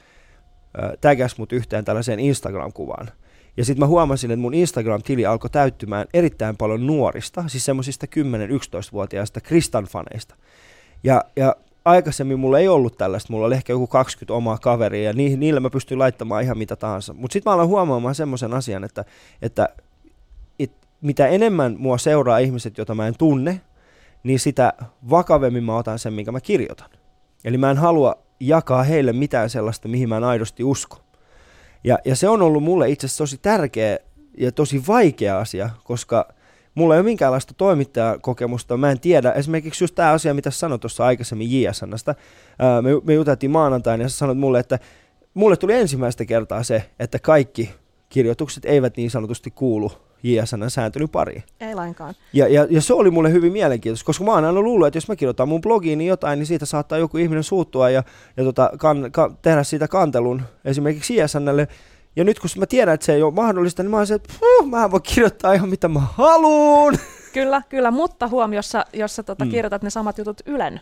öö, tägäsi mut yhteen tällaiseen Instagram-kuvaan. Ja sitten mä huomasin, että mun Instagram-tili alkoi täyttymään erittäin paljon nuorista, siis semmoisista 10-11-vuotiaista Kristan faneista. Ja, ja aikaisemmin mulla ei ollut tällaista, mulla oli ehkä joku 20 omaa kaveria ja ni, niillä mä pystyin laittamaan ihan mitä tahansa. Mutta sitten mä aloin huomaamaan semmoisen asian, että, että et, mitä enemmän mua seuraa ihmiset, joita mä en tunne, niin sitä vakavemmin mä otan sen, minkä mä kirjoitan. Eli mä en halua jakaa heille mitään sellaista, mihin mä en aidosti usko. Ja, ja se on ollut mulle itse asiassa tosi tärkeä ja tosi vaikea asia, koska mulla ei ole minkäänlaista toimittajakokemusta. Mä en tiedä, esimerkiksi just tämä asia, mitä sanoit tuossa aikaisemmin JSNstä. Me, me juteltiin maanantaina ja sä sanoit mulle, että mulle tuli ensimmäistä kertaa se, että kaikki kirjoitukset eivät niin sanotusti kuulu JSN sääntelyn pariin. Ei lainkaan. Ja, ja, ja se oli mulle hyvin mielenkiintoista, koska mä oon aina luullut, että jos mä kirjoitan mun blogiin niin jotain, niin siitä saattaa joku ihminen suuttua ja, ja tota, kan, ka, tehdä siitä kantelun esimerkiksi JSNlle. Ja nyt kun mä tiedän, että se ei ole mahdollista, niin mä oon se, että mä voin kirjoittaa ihan mitä mä haluun. Kyllä, kyllä, mutta huomiossa, jos sä tota, mm. kirjoitat ne samat jutut Ylen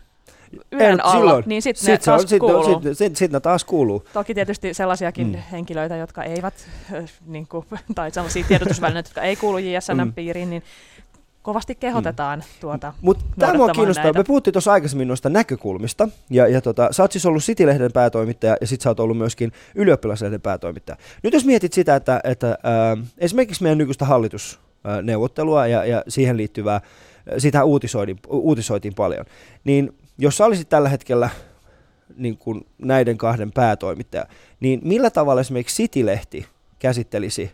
Ylen alla, silloin, niin sitten sit ne taas on, kuuluu. Sitten sit, sit ne taas kuuluu. Toki tietysti sellaisiakin mm. henkilöitä, jotka eivät, äh, niin kuin, tai sellaisia tiedotusvälineitä, jotka ei kuulu JSN mm. piiriin, niin kovasti kehotetaan mm. tuota Mutta tämä on kiinnostaa. Me puhuttiin tuossa aikaisemmin noista näkökulmista. Ja, ja tota, sä oot siis ollut City-lehden päätoimittaja ja sit sä oot ollut myöskin ylioppilaslehden päätoimittaja. Nyt jos mietit sitä, että, että äh, esimerkiksi meidän nykyistä hallitusneuvottelua ja, ja siihen liittyvää, sitä uutisoitiin, uutisoitiin paljon, niin jos sä olisit tällä hetkellä niin kuin näiden kahden päätoimittaja, niin millä tavalla esimerkiksi City-lehti käsittelisi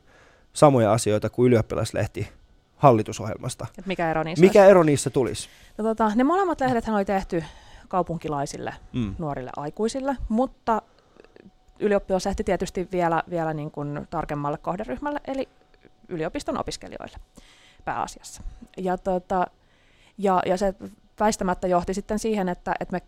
samoja asioita kuin ylioppilaslehti hallitusohjelmasta? Et mikä ero niissä Mikä ero niissä tulisi? No, tota, ne molemmat lehdethän oli tehty kaupunkilaisille, mm. nuorille aikuisille, mutta ylioppilaslehti tietysti vielä, vielä niin kuin tarkemmalle kohderyhmälle, eli yliopiston opiskelijoille pääasiassa. Ja, tota, ja, ja se väistämättä johti sitten siihen, että, että me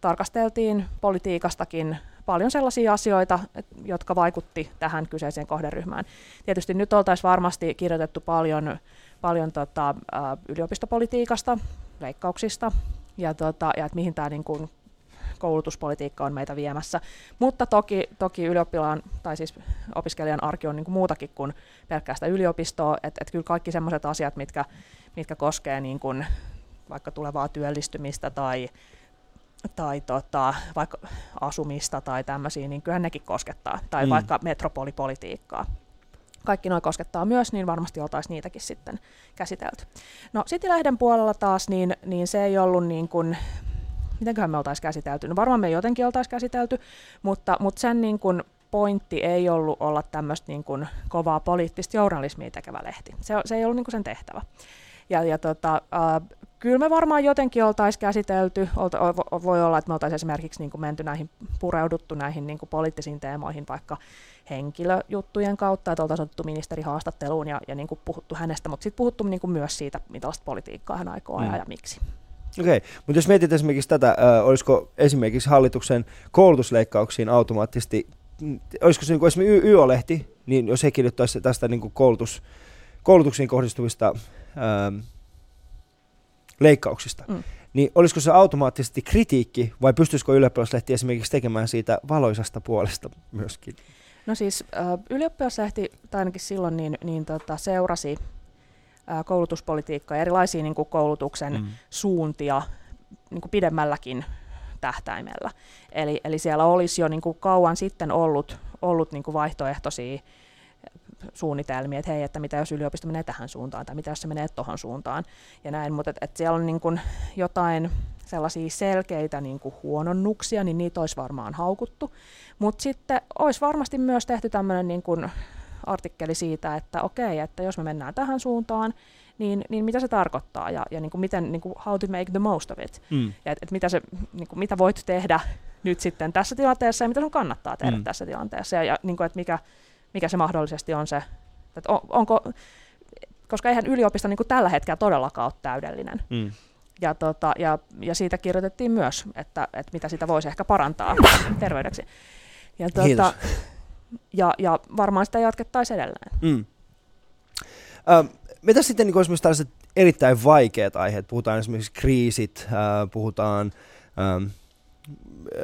tarkasteltiin politiikastakin paljon sellaisia asioita, jotka vaikutti tähän kyseiseen kohderyhmään. Tietysti nyt oltaisiin varmasti kirjoitettu paljon, paljon tota, yliopistopolitiikasta, leikkauksista ja, tota, ja että mihin tämä niin kuin, koulutuspolitiikka on meitä viemässä. Mutta toki, toki ylioppilaan tai siis opiskelijan arki on niin kuin muutakin kuin pelkkää sitä yliopistoa, että et kyllä kaikki sellaiset asiat, mitkä, mitkä koskee niin kuin vaikka tulevaa työllistymistä tai, tai tota, vaikka asumista tai tämmöisiä, niin kyllä nekin koskettaa. Tai mm. vaikka metropolipolitiikkaa. Kaikki noin koskettaa myös, niin varmasti oltaisiin niitäkin sitten käsitelty. No City-lehden puolella taas, niin, niin se ei ollut niin kuin, mitenköhän me oltaisiin käsitelty? No varmaan me jotenkin oltaisiin käsitelty, mutta, mutta sen niin kuin pointti ei ollut olla tämmöistä niin kuin kovaa poliittista journalismia tekevä lehti. Se, se ei ollut niin kuin sen tehtävä. Ja, ja tota, äh, kyllä me varmaan jotenkin oltaisiin käsitelty, olta, voi olla, että me oltaisiin esimerkiksi niin kuin menty näihin, pureuduttu näihin niin kuin poliittisiin teemoihin vaikka henkilöjuttujen kautta, että oltaisiin otettu ministeri haastatteluun ja, ja niin kuin puhuttu hänestä, mutta sitten puhuttu niin kuin myös siitä, millaista politiikkaa hän aikoo ajaa mm. ja miksi. Okei, okay. mutta jos mietit esimerkiksi tätä, äh, olisiko esimerkiksi hallituksen koulutusleikkauksiin automaattisesti, olisiko se niin kuin esimerkiksi YO-lehti, niin jos he kirjoittaisi tästä niin kuin koulutus, koulutuksiin kohdistuvista ähm, leikkauksista, mm. niin olisiko se automaattisesti kritiikki vai pystyisikö ylioppilaslehti esimerkiksi tekemään siitä valoisasta puolesta myöskin? No siis ylioppilaslehti, tai ainakin silloin, niin, niin tota, seurasi koulutuspolitiikkaa ja erilaisia niin kuin koulutuksen mm. suuntia niin kuin pidemmälläkin tähtäimellä. Eli, eli siellä olisi jo niin kuin kauan sitten ollut, ollut niin kuin vaihtoehtoisia suunnitelmia, että hei, että mitä jos yliopisto menee tähän suuntaan, tai mitä jos se menee tuohon suuntaan, ja näin, mutta että et siellä on niin kuin jotain sellaisia selkeitä niin kuin huononnuksia, niin niitä olisi varmaan haukuttu, mutta sitten olisi varmasti myös tehty tämmöinen niin kuin artikkeli siitä, että okei, että jos me mennään tähän suuntaan, niin, niin mitä se tarkoittaa ja, ja niin kuin miten, niin kuin how to make the most of it. Mm. Ja et, et mitä, se, niin kuin, mitä voit tehdä nyt sitten tässä tilanteessa ja mitä sun kannattaa tehdä mm. tässä tilanteessa ja, ja niin kuin, että mikä, mikä se mahdollisesti on se Että on, onko, koska eihän yliopisto niin tällä hetkellä todellakaan ole täydellinen. Mm. Ja, tota, ja, ja siitä kirjoitettiin myös, että, että mitä sitä voisi ehkä parantaa terveydeksi. Ja, Kiitos. ja, ja varmaan sitä jatkettaisiin edelleen. Mm. Ähm, mitä sitten niin esimerkiksi tällaiset erittäin vaikeat aiheet, puhutaan esimerkiksi kriisit, äh, puhutaan ähm,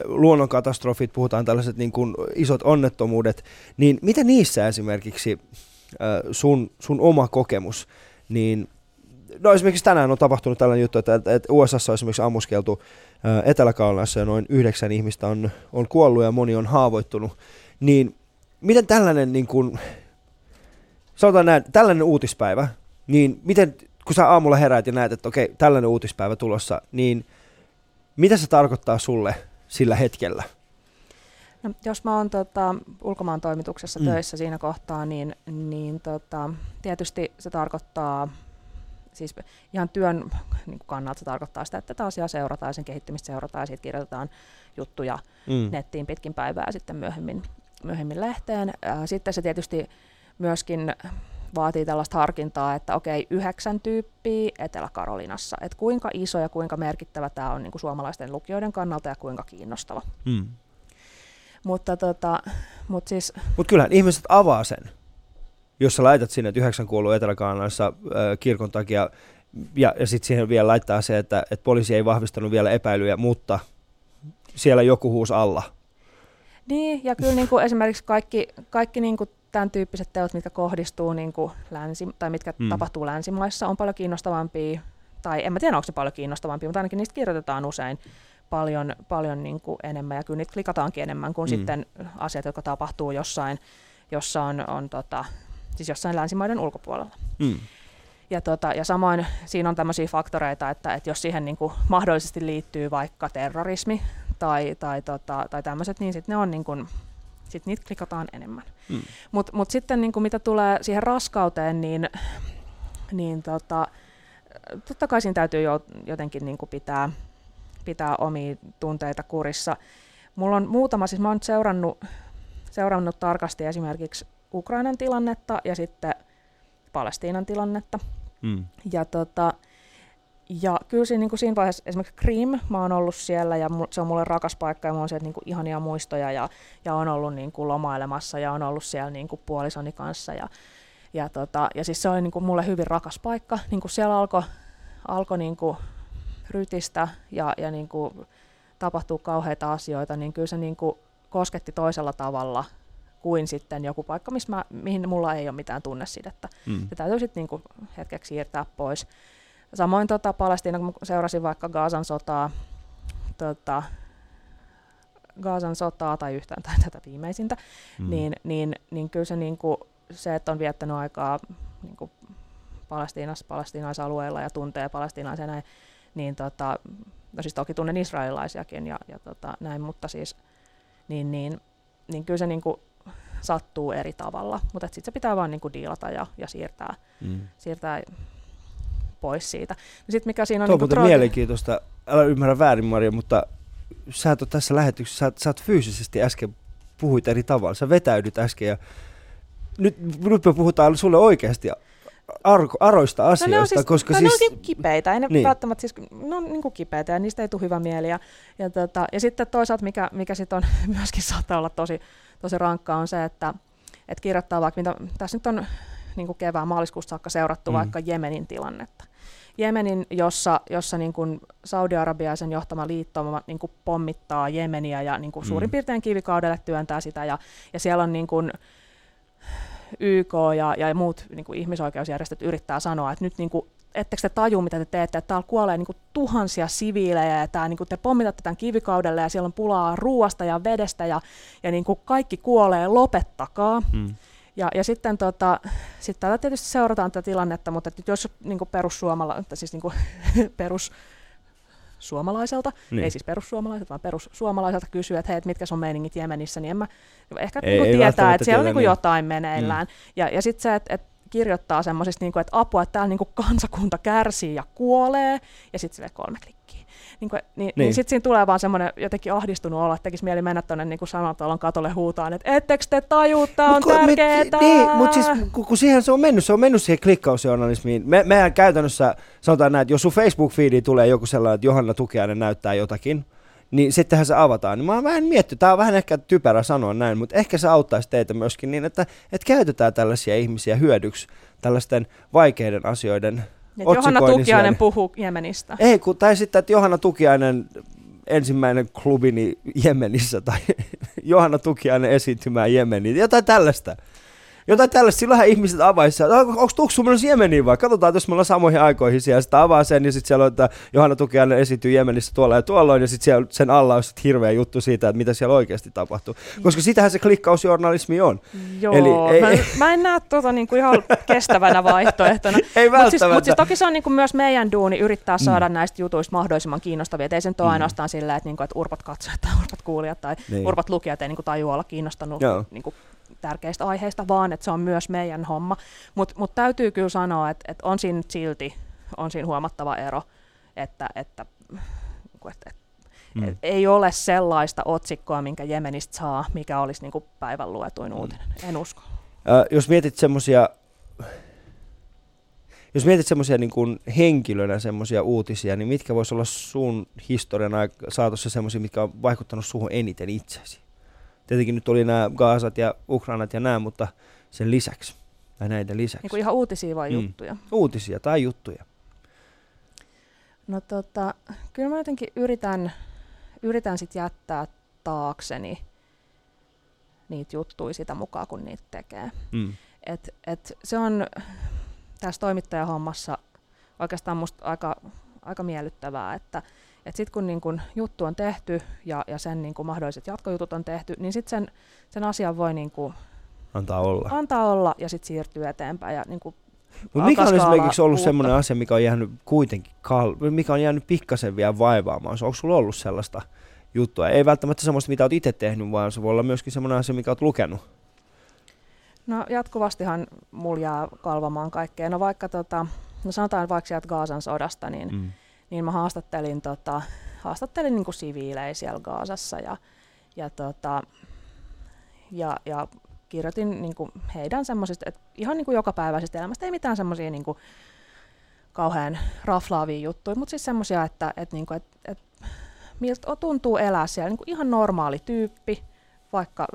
luonnonkatastrofit, puhutaan tällaiset niin kuin isot onnettomuudet, niin mitä niissä esimerkiksi sun, sun oma kokemus, niin no esimerkiksi tänään on tapahtunut tällainen juttu, että, että USAssa on esimerkiksi ammuskeltu etelä ja noin yhdeksän ihmistä on, on kuollut ja moni on haavoittunut, niin miten tällainen niin kuin, sanotaan näin, tällainen uutispäivä, niin miten, kun sä aamulla heräät ja näet, että okei, tällainen uutispäivä tulossa, niin mitä se tarkoittaa sulle sillä hetkellä? No, jos mä oon tota, ulkomaan toimituksessa mm. töissä siinä kohtaa, niin, niin tota, tietysti se tarkoittaa, siis ihan työn niin kannalta se tarkoittaa sitä, että tätä asiaa seurataan, sen kehittymistä seurataan ja siitä kirjoitetaan juttuja mm. nettiin pitkin päivää sitten myöhemmin, myöhemmin lehteen. Sitten se tietysti myöskin vaatii tällaista harkintaa, että okei, yhdeksän tyyppiä Etelä-Karolinassa, että kuinka iso ja kuinka merkittävä tämä on niin kuin suomalaisten lukijoiden kannalta ja kuinka kiinnostava. Mm. Mutta tota, mut siis... Mut kyllähän ihmiset avaa sen, jos sä laitat sinne, että yhdeksän kuollut etelä äh, kirkon takia, ja, ja sitten siihen vielä laittaa se, että, että poliisi ei vahvistanut vielä epäilyjä, mutta siellä joku huus alla. Niin, ja kyllä niin kuin esimerkiksi kaikki, kaikki niin kuin tämän tyyppiset teot, mitkä kohdistuu niin kuin länsi, tai mitkä mm. tapahtuu länsimaissa, on paljon kiinnostavampia, tai en mä tiedä, onko se paljon kiinnostavampia, mutta ainakin niistä kirjoitetaan usein paljon, paljon niin kuin enemmän, ja kyllä niitä klikataankin enemmän kuin mm. sitten asiat, jotka tapahtuu jossain, jossa on, on tota, siis jossain länsimaiden ulkopuolella. Mm. Ja, tota, ja samoin siinä on tämmöisiä faktoreita, että, että jos siihen niin kuin mahdollisesti liittyy vaikka terrorismi tai, tai, tota, tai tämmöiset, niin sitten ne on niin kuin, sit niitä klikataan enemmän. Mm. Mutta mut sitten niin kuin mitä tulee siihen raskauteen, niin, niin tota, totta kai siinä täytyy jo, jotenkin niin kuin pitää, pitää omia tunteita kurissa. Mulla on muutama, siis mä oon seurannut, seurannut tarkasti esimerkiksi Ukrainan tilannetta ja sitten Palestiinan tilannetta. Mm. Ja tota, ja kyllä siinä, niin kuin siinä vaiheessa esimerkiksi Krim, mä oon ollut siellä ja se on mulle rakas paikka ja mulla on sieltä niin kuin ihania muistoja ja, ja on ollut niin kuin lomailemassa ja on ollut siellä niin kuin puolisoni kanssa ja, ja, tota, ja siis se oli niin kuin mulle hyvin rakas paikka. Niin kuin siellä alkoi alko niin kuin rytistä ja, ja niin kuin tapahtuu kauheita asioita, niin kyllä se niin kuin kosketti toisella tavalla kuin sitten joku paikka, missä mä, mihin mulla ei ole mitään tunnesidettä. Mm. Se täytyy sitten niin hetkeksi siirtää pois. Samoin tota, Palestiina, kun seurasin vaikka Gaasan sotaa, tota, Gaasan sotaa tai yhtään tai tätä viimeisintä, mm. niin, niin, niin kyllä se, niin kuin, se, että on viettänyt aikaa niin kuin Palestiinassa, palestiinaisalueella ja tuntee palestiinaisia näin, niin tota, no siis toki tunnen israelilaisiakin ja, ja tota, näin, mutta siis niin, niin, niin kyllä se niin kuin sattuu eri tavalla, mutta sitten se pitää vaan niin kuin diilata ja, ja siirtää, mm. siirtää pois siitä. No sit mikä siinä on Tuo niin mielenkiintoista. Älä ymmärrä väärin, Maria, mutta sä et ole tässä lähetyksessä, sä, sä oot fyysisesti äsken puhuit eri tavalla. Sä vetäydyt äsken ja nyt, nyt me puhutaan sulle oikeasti arko, aroista asioista. No ne on siis, koska no siis... ne on siis kipeitä, ei ne niin. välttämättä siis, ne on niin kipeitä ja niistä ei tule hyvä mieli. Ja, ja, tota, ja sitten toisaalta, mikä, mikä sit on myöskin saattaa olla tosi, tosi rankkaa, on se, että, että kirjoittaa vaikka, mitä tässä nyt on niin kuin kevään maaliskuusta saakka seurattu mm. vaikka Jemenin tilannetta. Jemenin, jossa, jossa niin kuin Saudi-Arabia ja sen johtama liitto niin kuin pommittaa Jemeniä ja niin kuin mm. suurin piirtein kivikaudelle työntää sitä. Ja, ja siellä on niin kuin YK ja, ja muut niin kuin ihmisoikeusjärjestöt yrittää sanoa, että nyt niin kuin, ettekö te taju, mitä te teette, että täällä kuolee niin kuin tuhansia siviilejä ja tää, niin kuin te pommitatte tämän kivikaudelle ja siellä on pulaa ruoasta ja vedestä ja, ja niin kuin kaikki kuolee, lopettakaa. Mm. Ja, ja sitten tota, sit täällä tietysti seurataan tätä tilannetta, mutta että jos niin perussuomala, siis niin perus suomalaiselta, niin. ei siis perussuomalaiset, vaan perussuomalaiselta kysyä, että hei, mitkä on meiningit Jemenissä, niin en mä ehkä ei, niin ei tietää, että siellä on niin jotain meneillään. Mm. Ja, ja sitten se, että et kirjoittaa semmoisista, niin että apua, että täällä niin kansakunta kärsii ja kuolee, ja sitten sille kolme klikkiä. Niin, kuin, niin, niin. Niin. sitten siinä tulee vaan semmoinen jotenkin ahdistunut olo, että tekisi mieli mennä tuonne niin kuin sanotalon katolle huutaan, että ettekö te tajuu, tämä on. Me, niin, mutta siis kun, kun siihen se on mennyt, se on mennyt siihen klikkausjournalismiin. Me, mehän käytännössä sanotaan näin, että jos sun Facebook-feediin tulee joku sellainen, että Johanna Tukiainen näyttää jotakin, niin sittenhän se avataan. Niin mä oon vähän miettinyt, tämä on vähän ehkä typerä sanoa näin, mutta ehkä se auttaisi teitä myöskin niin, että, että käytetään tällaisia ihmisiä hyödyksi tällaisten vaikeiden asioiden Et Johanna Tukiainen siellä. puhuu Jemenistä. Ei, kun, tai sitten, että Johanna Tukiainen ensimmäinen klubini Jemenissä tai Johanna Tukiainen esiintymään Jemeniin, jotain tällaista. Jotain tällaista, silloinhan ihmiset avaisivat, onko tuksu menossa Jemeniin vai? Katsotaan, jos me ollaan samoihin aikoihin siellä. Sitten avaa sen ja sitten siellä on, että Johanna Tukiainen esiintyy Jemenissä tuolla ja tuolloin ja sitten sen alla on sit hirveä juttu siitä, että mitä siellä oikeasti tapahtuu. Koska sitähän se klikkausjournalismi on. Joo, Eli ei- mä, ei- mä en näe tuota niinku ihan kestävänä vaihtoehtona. Ei Mutta siis, mut siis toki se on niinku myös meidän duuni yrittää saada mm. näistä jutuista mahdollisimman kiinnostavia. Et ei se nyt ole Mm. ainoastaan silleen, että niinku, et urpat katsojat tai urpat kuulijat tai Niin. niin. urpat lukijat ei niinku tajua olla kiinnostunut Joo. niinku, tärkeistä aiheista, vaan että se on myös meidän homma. Mutta mut täytyy kyllä sanoa, että et on siinä silti on siinä huomattava ero, että, että, niinku, että, että Mm. et ei ole sellaista otsikkoa, minkä Jemenistä saa, mikä olisi niinku päivän luetuin Mm. uutinen. En usko. Ö, jos mietit semmosia, jos mietit semmoisia niin kuin henkilönä semmoisia uutisia, niin mitkä voisi olla sun historian saatossa semmoisia, mitkä on vaikuttanut suhun eniten itsesi? Tietenkin nyt oli nämä Gaasat ja Ukrainat ja nämä, mutta sen lisäksi, tai näiden lisäksi. Niinku ihan uutisia vai Mm. juttuja? Uutisia tai juttuja. No tota, kyllä mä jotenkin yritän, yritän sit jättää taakseni niitä juttuja sitä mukaan, kun niitä tekee. Mm. Et, et se on tässä toimittajahommassa oikeastaan musta aika, aika miellyttävää, että et sitten kun niin kun juttu on tehty ja, ja sen niin kun mahdolliset jatkojutut on tehty, niin sitten sen, sen asian voi niin kun Antaa olla. antaa olla ja sitten siirtyä eteenpäin. Ja niin kun Mutta mikä on esimerkiksi ollut semmoinen asia, mikä on jäänyt kuitenkin, kal- mikä on jäänyt pikkasen vielä vaivaamaan? Onko sulla ollut sellaista juttua? Ei välttämättä semmoista, mitä olet itse tehnyt, vaan se voi olla myöskin semmoinen asia, mikä olet lukenut. No jatkuvastihan mulla jää kalvamaan kaikkea. No vaikka tota, no sanotaan vaikka sieltä Gaasan sodasta, niin, mm. Niin mä haastattelin, tota, haastattelin niin siviilejä siellä Gaasassa ja, ja, tota, ja, ja kirjoitin niin kuin heidän semmoisista, että ihan niin kuin jokapäiväisestä elämästä, ei mitään semmoisia niin kuin kauhean raflaavia juttuja, mutta siis semmoisia, että, että, niin kuin, että, että miltä tuntuu elää siellä, niin kuin ihan normaali tyyppi, vaikka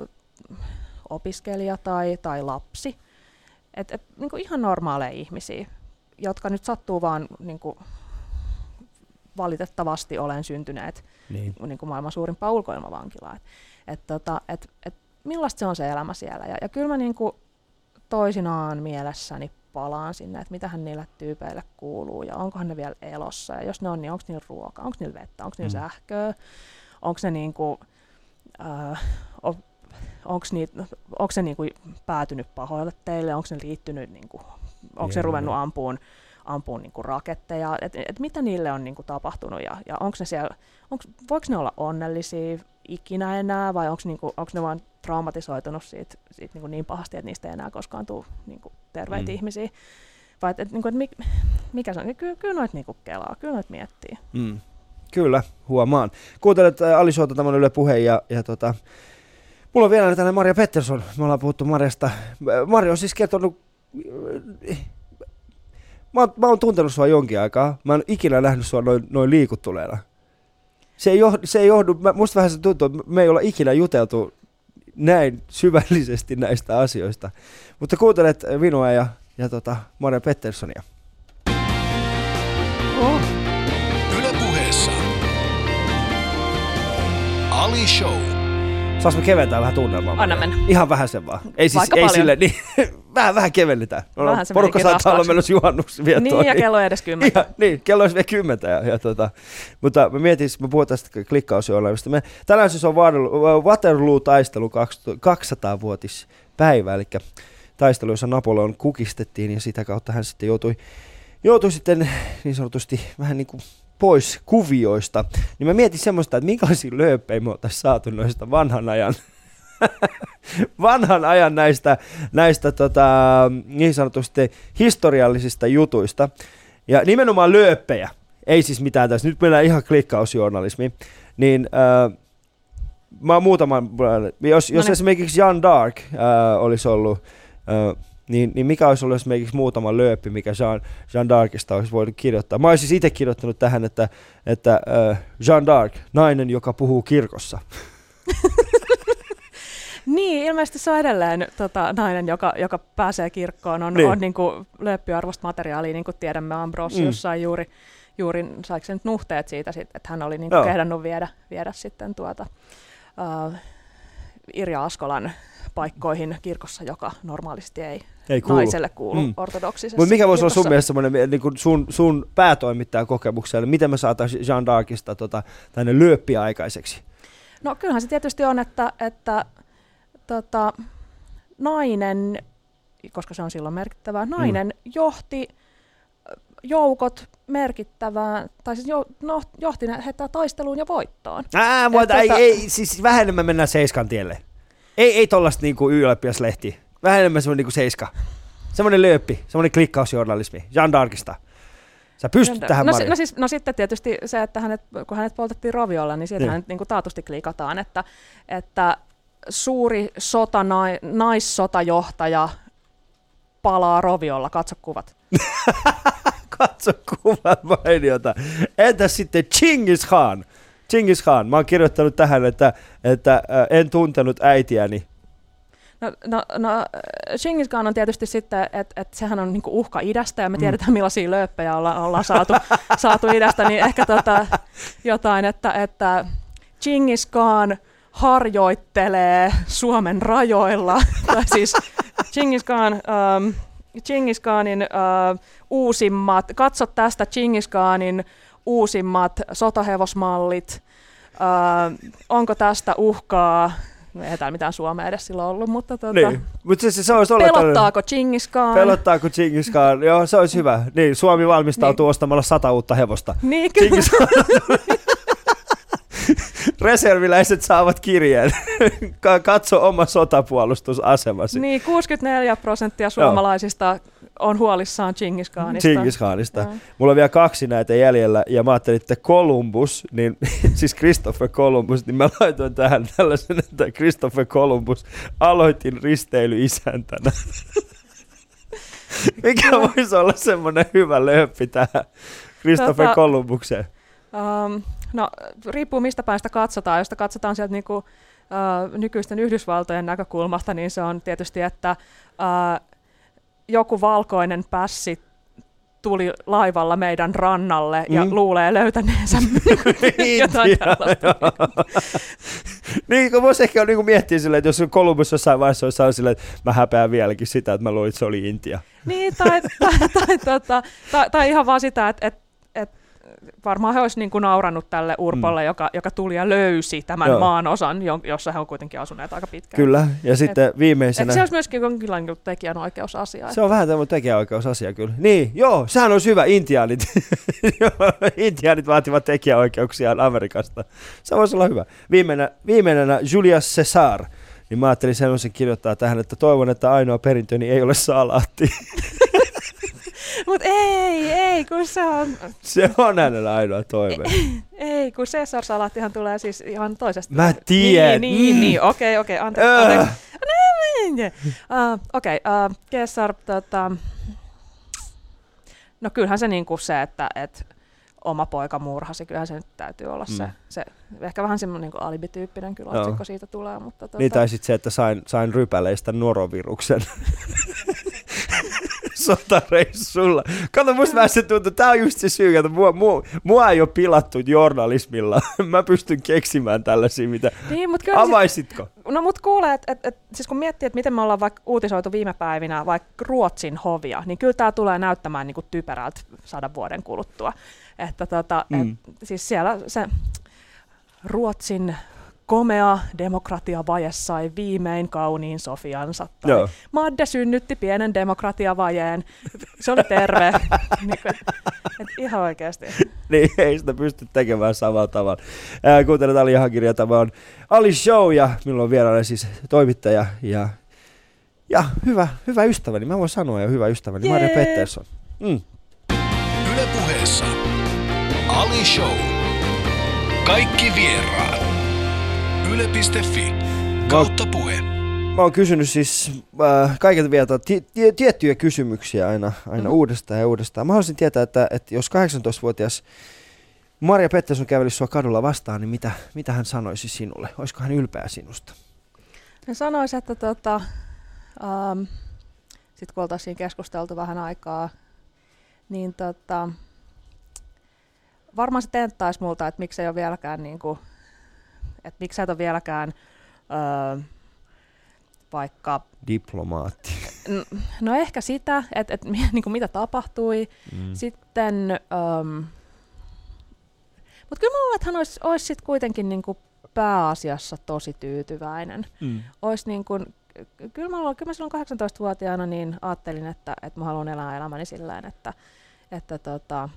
opiskelija tai, tai lapsi. Et, et, niin kuin ihan normaaleja ihmisiä, jotka nyt sattuu vaan niin kuin, valitettavasti olen syntyneet Niin. niin kuin maailman suurimpaan ulkoilmavankilaan. Et, tota, et, et, millaista se on se elämä siellä? Ja, ja kyllä mä niin kuin toisinaan mielessäni palaan sinne, että mitähän niille tyypeille kuuluu ja onkohan ne vielä elossa. Ja jos ne on, niin onko niillä ruokaa, onko niillä vettä, onko niillä Mm. sähköä, onko ne niin kuin, äh, onko onko se niin kuin päätynyt pahoille teille, onko ne liittynyt, niin kuin, onko se ruvennut ampuun, ampuun niin kuin raketteja, että et mitä niille on niin kuin tapahtunut ja, ja onko ne siellä, onks, voiko ne olla onnellisia ikinä enää vai onko niinku, ne vain traumatisoitunut siitä, siitä niinku niin pahasti, että niistä ei enää koskaan tule niinku terveitä Mm. ihmisiä. Vai et, et, niinku, et mik, mikä se on? Kyllä, kyllä noita niinku kelaa, kyllä noita miettii. Mm. Kyllä, huomaan. Kuuntelet äh, Ali Showta, tämä on Yle Puhe ja, ja tota, mulla on vielä tänne Maria Pettersson. Me ollaan puhuttu Marjasta. Äh, Marja on siis kertonut, äh, mä, oon- mä oon tuntenut sua jonkin aikaa. Mä en ikinä nähnyt sua noin, noin liikuttuneena. Se ei johdu, se ei johdu mä, musta vähän se tuntuu, että me ei olla ikinä juteltu näin syvällisesti näistä asioista. Mutta kuuntelet minua ja, ja tota Maria Petterssonia. Oh. Yle Puheessa. Ali Show. Saas me keventää vähän tunnelmaa? Anna mennä. Ihan vähän sen vaan. Ei siis, Vaikka ei paljon. sille, niin vähän, vähän kevennetään. No, Vähän se porukka saattaa olla menossa juhannusviettoon. Niin, ja kello ei edes kymmentä. Ihan, niin, kello olisi vielä kymmentä. Ja, ja tota, mutta mä mietin, mä puhun tästä klikkausjournalista. Me, tänään siis on Waterloo- Waterloo-taistelu 200-vuotispäivä, eli taistelu, jossa Napoleon kukistettiin ja sitä kautta hän sitten joutui, joutui sitten niin sanotusti vähän niin kuin pois kuvioista. Niin mä mietin semmoista, että minkälaisia lööppejä me oltaisiin saatu noista vanhan ajan vanhan ajan näistä, näistä tota, niin sanotusti historiallisista jutuista. Ja nimenomaan lööppejä. ei siis mitään tässä, nyt mennään ihan klikkausjournalismiin, niin äh, mä muutaman, jos, jos niin. esimerkiksi Jan Dark äh, olisi ollut, äh, niin, niin mikä olisi ollut esimerkiksi muutama lööppi, mikä Jean, Jean Darkista olisi voinut kirjoittaa. Mä olisin itse kirjoittanut tähän, että, että äh, Jean Dark, nainen, joka puhuu kirkossa. Niin, ilmeisesti se on edelleen tota, nainen, joka, joka pääsee kirkkoon, on, Niin. on niin kuin, lööppyarvoista materiaalia, niin kuin tiedämme Ambrosius Mm. juuri, juuri, saiko se nyt nuhteet siitä, sit, että hän oli niin kuin, kehdannut viedä, viedä sitten tuota, uh, Irja Askolan paikkoihin kirkossa, joka normaalisti ei, Ei kuulu. naiselle kuulu Mm. ortodoksisessa Mutta mikä voisi olla sun mielestä semmoinen niin kuin sun, sun päätoimittajan kokemuksella, miten me saataisiin Jean Darkista tota, tänne lööppiä aikaiseksi? No kyllähän se tietysti on, että, että tota, nainen, koska se on silloin merkittävää, nainen mm. johti joukot merkittävään, tai siis jo, no, johti ne- heitä taisteluun ja voittoon. Ää, mutta Et ei, tota- ei, siis vähän enemmän mennään seiskan tielle. Ei, ei tollasta niinku yläpiäslehti. Vähän enemmän semmoinen niinku seiska. Semmoinen lööppi, semmoinen klikkausjournalismi. Jean Darkista. Sä pystyt no, tähän, no, no, siis, no sitten tietysti se, että hänet, kun hänet poltettiin roviolla, niin siitä Niin. hänet niin kuin taatusti klikataan, että, että suuri sota, nai, naissotajohtaja palaa roviolla, katso kuvat. Katso kuvan mainiota. Entäs sitten Chingis Khan? Chingis Khan. Mä oon kirjoittanut tähän, että, että äh, en tuntenut äitiäni. No, no, no Genghis Khan on tietysti sitten, että et sehän on niinku uhka idästä ja me tiedetään millaisia lööppejä olla, ollaan saatu, saatu idästä, niin ehkä tota, jotain, että, että Genghis Khan harjoittelee Suomen rajoilla, tai siis um, Genghis Khanin uh, uusimmat, katso tästä Genghis Khanin uusimmat sotahevosmallit, uh, onko tästä uhkaa, No ei täällä mitään suomea edes silloin ollut, mutta tuota, Niin. Mutta se, se, se olisi pelottaako Genghis Khan? Pelottaako Chingis Khan? Joo, se olisi hyvä. Niin, Suomi valmistautuu Niin. ostamalla sata uutta hevosta. Niin, kyllä. Reserviläiset saavat kirjeen. Ka- Katso oma sotapuolustusasemasi. Niin, 64 prosenttia suomalaisista on huolissaan Genghis Khanista. Chingis Khanista. Joo. Mulla on vielä kaksi näitä jäljellä, ja mä ajattelin, että Columbus, niin, siis Christopher Columbus, niin mä laitoin tähän tällaisen, että Christopher Columbus aloitin risteilyisäntänä. Mikä voisi olla semmoinen hyvä lööppi tähän Christopher Tota- Columbukseen? Um, no, riippuu mistä päästä katsotaan. Jos katsotaan sieltä niinku, uh, nykyisten Yhdysvaltojen näkökulmasta, niin se on tietysti, että uh, joku valkoinen pässi tuli laivalla meidän rannalle ja Mm. luulee löytäneensä jotain Intia, tällaista. niin, kun voisi ehkä niin miettiä silleen, että jos Columbus jossain vaiheessa olisi saanut silleen, että mä häpeän vieläkin sitä, että mä luulin, että se oli Intia. Niin, tai, tai, tai, tota, tai, tai ihan vaan sitä, että et, et varmaan he olisivat niinku naurannut tälle Urpolle, mm. joka, joka tuli ja löysi tämän Joo. maan osan, jo- jossa he on kuitenkin asuneet aika pitkään. Kyllä, ja sitten viimeisenä... Ehkä se olisi myöskin jonkinlainen tekijänoikeusasia. Se on vähän tämmöinen tekijäoikeusasia kyllä. Niin, joo, sehän olisi hyvä. Intiaanit. Intiaanit vaativat tekijäoikeuksiaan Amerikasta. Se voisi olla hyvä. Viimeinä, viimeinenä Julius Caesar. Niin mä ajattelin semmoisen kirjoittaa tähän, että toivon, että ainoa perintöni ei ole salaatti. Mutta ei, ei, kun se on, Se on hänellä ainoa toive. ei, kun Caesar-salaattihan tulee siis ihan toisesta. Mä tiedän. Niin, niin, Mm. niin, okei, okei, anteeksi, anteeksi. Uh, Okei, okay, uh, Caesar, tota, no kyllähän se niinku se, että et oma poika murhasi, kyllähän se nyt täytyy olla mm. se, Mm. se, ehkä vähän semmoinen niin alibityyppinen kyllä Joo. otsikko siitä tulee, mutta tota, Niin tai sitten se, että sain, sain rypäleistä noroviruksen. Sotareissulla. Kato, musta vähän se tuntuu, tää on just se syy, että mua, mua, mua ei ole pilattu journalismilla. Mä pystyn keksimään tällaisia, mitä... niin, mutta kyllä, sit, Avaisitko? no mut kuulee, että et, et, siis kun miettii, että miten me ollaan vaikka uutisoitu viime päivinä vaikka Ruotsin hovia, niin kyllä tämä tulee näyttämään niin kuin typerältä sadan vuoden kuluttua. Että tota, Mm. et, siis siellä se Ruotsin komea demokratiavaje sai viimein kauniin Sofiansa. Tai Joo. Madde synnytti pienen demokratiavajeen. Se oli terve. niin kuin, et ihan oikeasti. Niin ei sitä pysty tekemään samalla tavalla. Ää, kuuntelet Ali Hakiria, tämä on Ali Show ja minulla on vieraana siis toimittaja ja, ja hyvä, hyvä ystäväni, mä voin sanoa jo hyvä ystäväni, Maria Jee. Pettersson. Mm. Yle puheessa Ali Show. Kaikki vieraat. Yle.fi kautta puhe. Mä oon kysynyt siis äh, kaikilta vielä ti- ti- tiettyjä kysymyksiä aina, aina Mhm. uudestaan ja uudestaan. Mä haluaisin tietää, että, että jos 18-vuotias Maria Pettersson kävelisi sua kadulla vastaan, niin mitä, mitä hän sanoisi sinulle? Olisiko hän ylpeä sinusta? Mä sanoisin, että tota, ähm, sitten kun oltaisiin keskusteltu vähän aikaa, niin tota, varmaan se tenttaisi multa, että miksi ei ole vieläkään, niin kuin, että miksi sä et ole vieläkään öö, vaikka, Diplomaatti. n- no ehkä sitä, että, että niin kuin mitä tapahtui, Mm. sitten, ähm, mutta kyllä mä luulen, että hän olisi, olisi sit kuitenkin niin kuin pääasiassa tosi tyytyväinen. Mm. Olisi niin kuin, kyllä, mä, luulen- kyllä mä silloin 18-vuotiaana niin ajattelin, että, että mä haluan elää elämäni sillä että, että tota,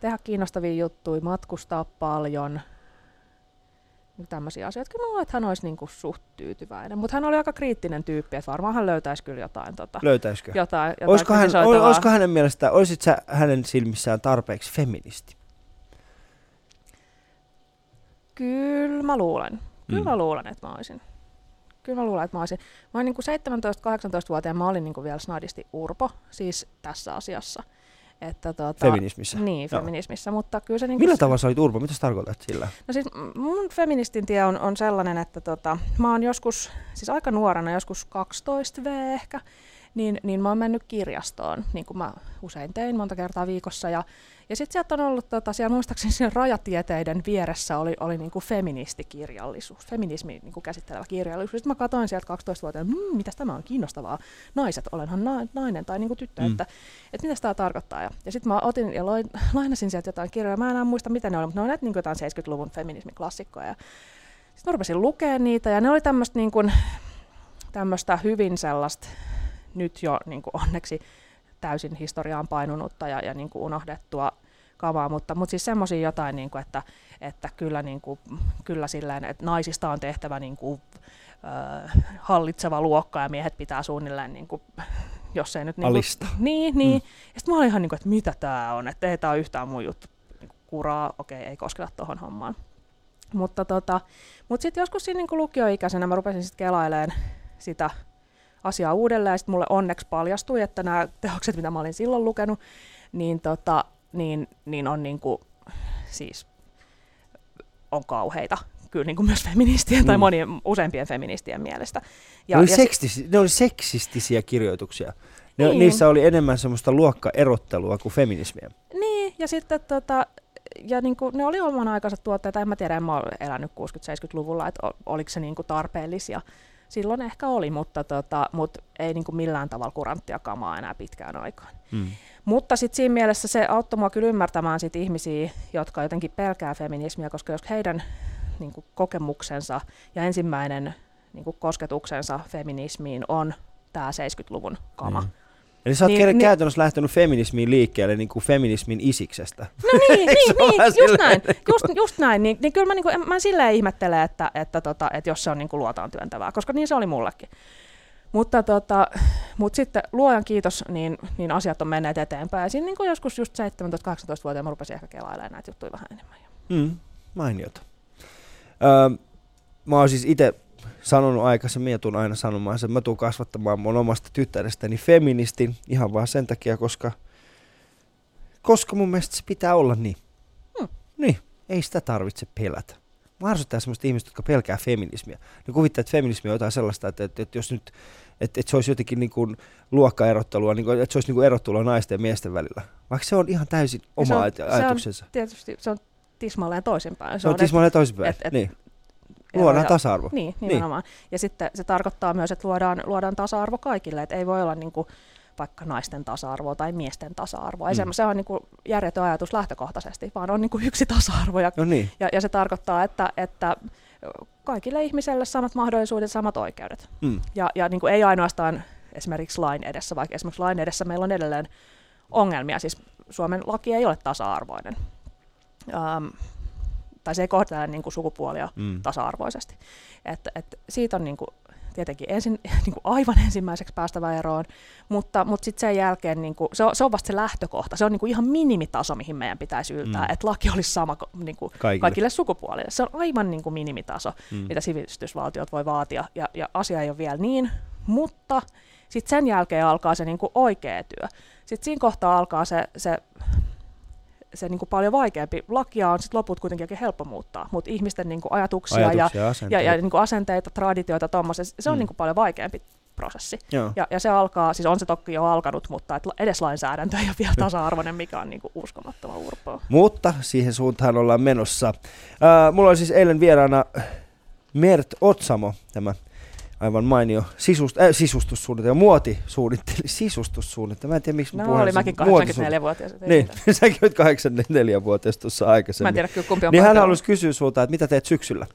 tehdä kiinnostavia juttuja, matkustaa paljon, tämmöisiä asioita. Kyllä mä luulen, että hän olisi niin kuin suht tyytyväinen, mutta hän oli aika kriittinen tyyppi, että varmaan hän löytäisi kyllä jotain, tota, Löytäisikö? jotain, jotain Olisiko, hän, kritisoitavaa. olisiko hänen mielestään, olisit sä hänen silmissään tarpeeksi feministi? Kyllä mä luulen. Kyllä Mm. mä luulen, että mä olisin. Kyllä mä luulen, että mä olisin. Mä olin niin 17-18-vuotiaana, mä olin niin vielä snadisti urpo, siis tässä asiassa. Että tota, Feminismissä? Niin, Joo. feminismissä, mutta kyllä se... Niin Millä tavalla sä olit urpo? Mitä sä tarkoitat sillä? No siis mun feministin tie on, on sellainen, että tota, mä oon joskus, siis aika nuorena, joskus 12V ehkä, niin, niin mä oon mennyt kirjastoon, niin kuin mä usein tein monta kertaa viikossa. Ja, ja sitten sieltä on ollut, tota, siellä muistaakseni siellä rajatieteiden vieressä oli, oli niin kuin feministikirjallisuus, feminismi niin kuin käsittelevä kirjallisuus. Sitten mä katsoin sieltä 12-vuotiaana, mmm, mitäs tämä on kiinnostavaa, naiset, olenhan na- nainen tai niin kuin tyttö, Mm. että, että mitä tämä tarkoittaa. Ja, ja sitten mä otin ja loin, lainasin sieltä jotain kirjoja, mä en enää muista mitä ne oli, mutta ne on niin jotain 70-luvun feminismiklassikkoja. Ja sitten mä rupesin lukea niitä ja ne oli tämmöistä niin kuin, tämmöistä hyvin sellaista nyt jo niin kuin onneksi täysin historiaan painunutta ja, ja niin kuin unohdettua kamaa, mutta, mutta siis semmoisia jotain, niin kuin, että, että kyllä, niin kuin, kyllä silleen, että naisista on tehtävä niin kuin, hallitseva luokka ja miehet pitää suunnilleen, niin kuin, jos ei nyt... Niin. Kuin, niin, niin. Mm. Ja sitten mä olin ihan niin kuin, että mitä tämä on, että ei tämä ole yhtään mun juttu. Niin kuin, kuraa, okei, ei kosketa tuohon hommaan. Mutta tota, mut sitten joskus siinä niin lukioikäisenä mä rupesin sitten kelailemaan sitä asiaa uudelleen, ja sitten mulle onneksi paljastui, että nämä teokset, mitä mä olin silloin lukenut, niin, tota, niin, niin on niin kuin, siis on kauheita, kyllä niin kuin myös feministien tai Mm. monien useimpien feministien mielestä. Ja, ne, oli ja sekstis, ne oli seksistisiä kirjoituksia. Ne, Niin. Niissä oli enemmän semmoista luokkaerottelua kuin feminismiä. Niin, ja sitten tota, ja niin kuin, ne oli oman aikansa tuotteita, en mä tiedä, en mä ole elänyt 60-70-luvulla, että oliko se niin kuin tarpeellisia. Silloin ehkä oli, mutta, tota, mutta ei niin kuin millään tavalla kuranttia kamaa enää pitkään aikaan. Mm. Mutta sitten siinä mielessä se auttoi mua kyllä ymmärtämään sit ihmisiä, jotka jotenkin pelkää feminismiä, koska jos heidän niin kuin, kokemuksensa ja ensimmäinen niin kuin, kosketuksensa feminismiin on tämä 70-luvun kama. Mm. Eli sä oot Niin, niin, niin- käytännössä lähtenyt feminismiin liikkeelle niin kuin feminismin isiksestä. No niin, niin, niin just silleen, näin, niin just, just näin. Niin, niin kyllä mä, niin kuin, mä silleen ihmettelen, että, että, tota, että jos se on niin kuin luotaan työntävää, koska niin se oli mullekin. Mutta, tota, mutta sitten luojan kiitos, niin, niin asiat on menneet eteenpäin. Ja siinä niin kuin joskus just 17-18-vuotiaana mä rupesin ehkä kelailemaan näitä juttuja vähän enemmän. Mm, mainiota. Öö, mä oon siis itse sanonut aikaisemmin ja tuun aina sanomaan sen, että mä tuun kasvattamaan mun omasta tyttärestäni feministin ihan vaan sen takia, koska, koska mun mielestä se pitää olla niin. Hmm. Niin, ei sitä tarvitse pelätä. Mä arvostan semmoista ihmistä, jotka pelkää feminismiä. Ne kuvittaa, että feminismi on jotain sellaista, että, että, että jos nyt että, että se olisi jotenkin niin kuin luokkaerottelua, niin kuin, että se olisi niin kuin erottelua naisten ja miesten välillä. Vaikka se on ihan täysin oma se on- aj- se on- ajatuksensa. Tietysti se on tismalleen toisinpäin. Se on tismalleen toisinpäin. et- et- niin. Luodaan tasa-arvo. Niin, nimenomaan. Niin. Ja sitten se tarkoittaa myös, että luodaan, luodaan tasa-arvo kaikille, että ei voi olla niin kuin vaikka naisten tasa-arvoa tai miesten tasa-arvoa. Ei mm. se on niin kuin järjetön ajatus lähtökohtaisesti, vaan on niin kuin yksi tasa-arvo. Ja, No niin. ja, ja se tarkoittaa, että, että kaikille ihmisille samat mahdollisuudet, samat oikeudet. Mm. Ja, ja niin kuin ei ainoastaan esimerkiksi lain edessä, vaikka esimerkiksi lain edessä meillä on edelleen ongelmia. Siis Suomen laki ei ole tasa-arvoinen. Um, tai se ei kohtele niin kuin sukupuolia Mm. tasa-arvoisesti. Et, et siitä on niinku tietenkin ensin, niin kuin aivan ensimmäiseksi päästävä eroon, mutta, mutta sitten sen jälkeen niin kuin, se, on, se on vasta se lähtökohta. Se on niin kuin ihan minimitaso, mihin meidän pitäisi yltää, mm. että laki olisi sama niin kuin kaikille. kaikille sukupuolille. Se on aivan niin kuin minimitaso, mm. mitä sivistysvaltiot voi vaatia, ja, ja asia ei ole vielä niin, mutta sitten sen jälkeen alkaa se niin kuin oikea työ. Sitten siinä kohtaa alkaa se, se se niin kuin paljon vaikeampi. Lakia on sitten loput kuitenkin helppo muuttaa, mutta ihmisten niin kuin ajatuksia, ajatuksia ja, asenteita. ja, ja niin kuin asenteita, traditioita, tommosia, se on mm. niin kuin paljon vaikeampi prosessi. Ja, ja se alkaa, siis on se toki jo alkanut, mutta et edes lainsäädäntö ei ole vielä tasa-arvoinen, mikä on niin kuin uskomattoman urpoa. Mutta siihen suuntaan ollaan menossa. Uh, mulla oli siis eilen vieraana Mert Otsamo, tämä aivan mainio sisust, äh, sisustussuunnitelma, muotisuunnitelma, sisustussuunnitelma. Mä en tiedä, miksi no, oli mäkin 84-vuotias. Niin, säkin olit 84-vuotias tuossa aikaisemmin. Mä en tiedä kyllä kumpi on Niin hän halusi kysyä sulta, että mitä teet syksyllä?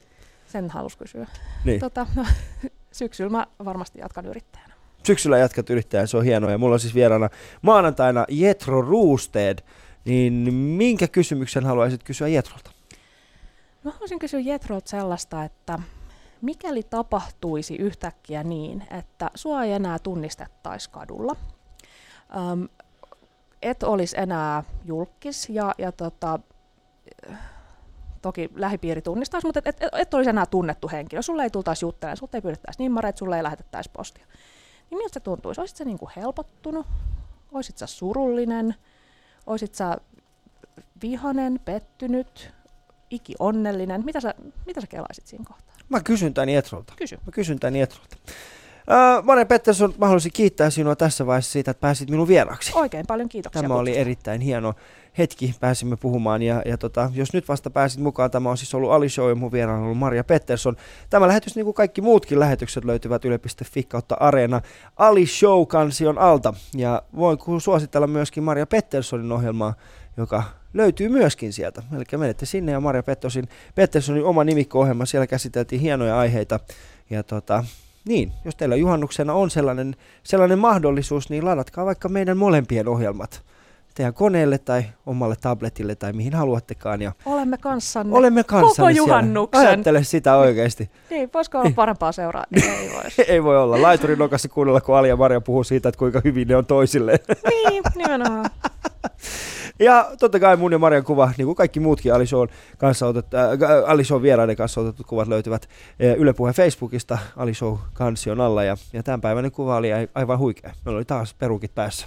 Sen halusi kysyä. Niin. Tota, no, syksyllä mä varmasti jatkan yrittäjänä. Syksyllä jatkat yrittäjänä, se on hienoa. Ja mulla on siis vieraana maanantaina Jetro Roosted. Niin minkä kysymyksen haluaisit kysyä Jetrolta? Mä haluaisin kysyä Jetrolta sellaista, että mikäli tapahtuisi yhtäkkiä niin, että sua ei enää tunnistettaisi kadulla, äm, et olisi enää julkis ja, ja tota, toki lähipiiri tunnistaisi, mutta et, et, et olisi enää tunnettu henkilö. Sulle ei tultaisi juttelemaan, sulle ei pyydettäisi nimmareita, sulle ei lähetettäisi postia. Niin miltä se tuntuisi? Olisit sä niinku helpottunut? Olisit sä surullinen? Olisit sä vihanen, pettynyt, iki onnellinen? Mitä sä, mitä sä kelaisit siinä kohtaa? Mä kysyn tän Jetrolta. Kysy. Mä kysyn tän Jetrolta. Uh, Mare Pettersson, mä haluaisin kiittää sinua tässä vaiheessa siitä, että pääsit minun vieraksi. Oikein paljon kiitoksia. Tämä oli erittäin hieno hetki, pääsimme puhumaan. Ja, ja tota, jos nyt vasta pääsit mukaan, tämä on siis ollut Ali Show ja mun vieraana on ollut Maria Pettersson. Tämä lähetys, niin kuin kaikki muutkin lähetykset, löytyvät yle.fi kautta Areena Ali Show-kansion alta. Ja voin suositella myöskin Maria Petterssonin ohjelmaa, joka löytyy myöskin sieltä. Eli menette sinne ja Maria Petterssonin, Petterssonin oma nimikko-ohjelma, siellä käsiteltiin hienoja aiheita. Ja tota, niin, jos teillä juhannuksena on sellainen, sellainen mahdollisuus, niin ladatkaa vaikka meidän molempien ohjelmat teidän koneelle tai omalle tabletille tai mihin haluattekaan. Ja olemme kanssanne, olemme kanssanne koko juhannuksen. Siellä. Ajattele sitä oikeasti. niin, voisiko olla parempaa seuraa? Ei, vois. ei voi olla. Laiturin nokassa kuunnella, kun Ali ja Maria puhuu siitä, että kuinka hyvin ne on toisilleen. niin, nimenomaan. Ja totta kai mun ja Marian kuva, niin kuin kaikki muutkin Alison, kanssa otet, äh, Alison vieraiden kanssa otetut kuvat löytyvät äh, Yle Puheen Facebookista Alison kansion alla. Ja, ja tämänpäiväinen kuva oli aivan huikea. Meillä oli taas perukit päässä.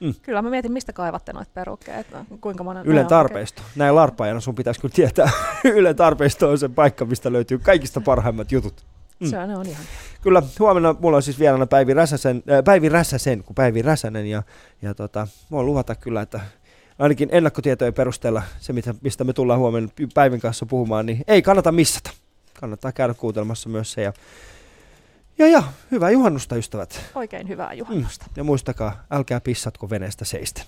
Mm. Kyllä mä mietin, mistä kaivatte noita perukkeja, kuinka monen... Ylen tarpeisto. Oikein. Näin larpaajana sun pitäisi kyllä tietää. Ylen tarpeisto on se paikka, mistä löytyy kaikista parhaimmat jutut. Mm. Se on ihan. Kyllä, huomenna mulla on siis vieraana Päivi Räsäsen, äh, Päivi Räsäsen kuin Päivi Räsänen ja, ja tota, voin luvata kyllä, että ainakin ennakkotietojen perusteella se, mistä me tullaan huomenna Päivin kanssa puhumaan, niin ei kannata missata. Kannattaa käydä kuuntelemassa myös se. Ja, ja, ja hyvää juhannusta, ystävät. Oikein hyvää juhannusta. Mm. Ja muistakaa, älkää pissatko veneestä seistä.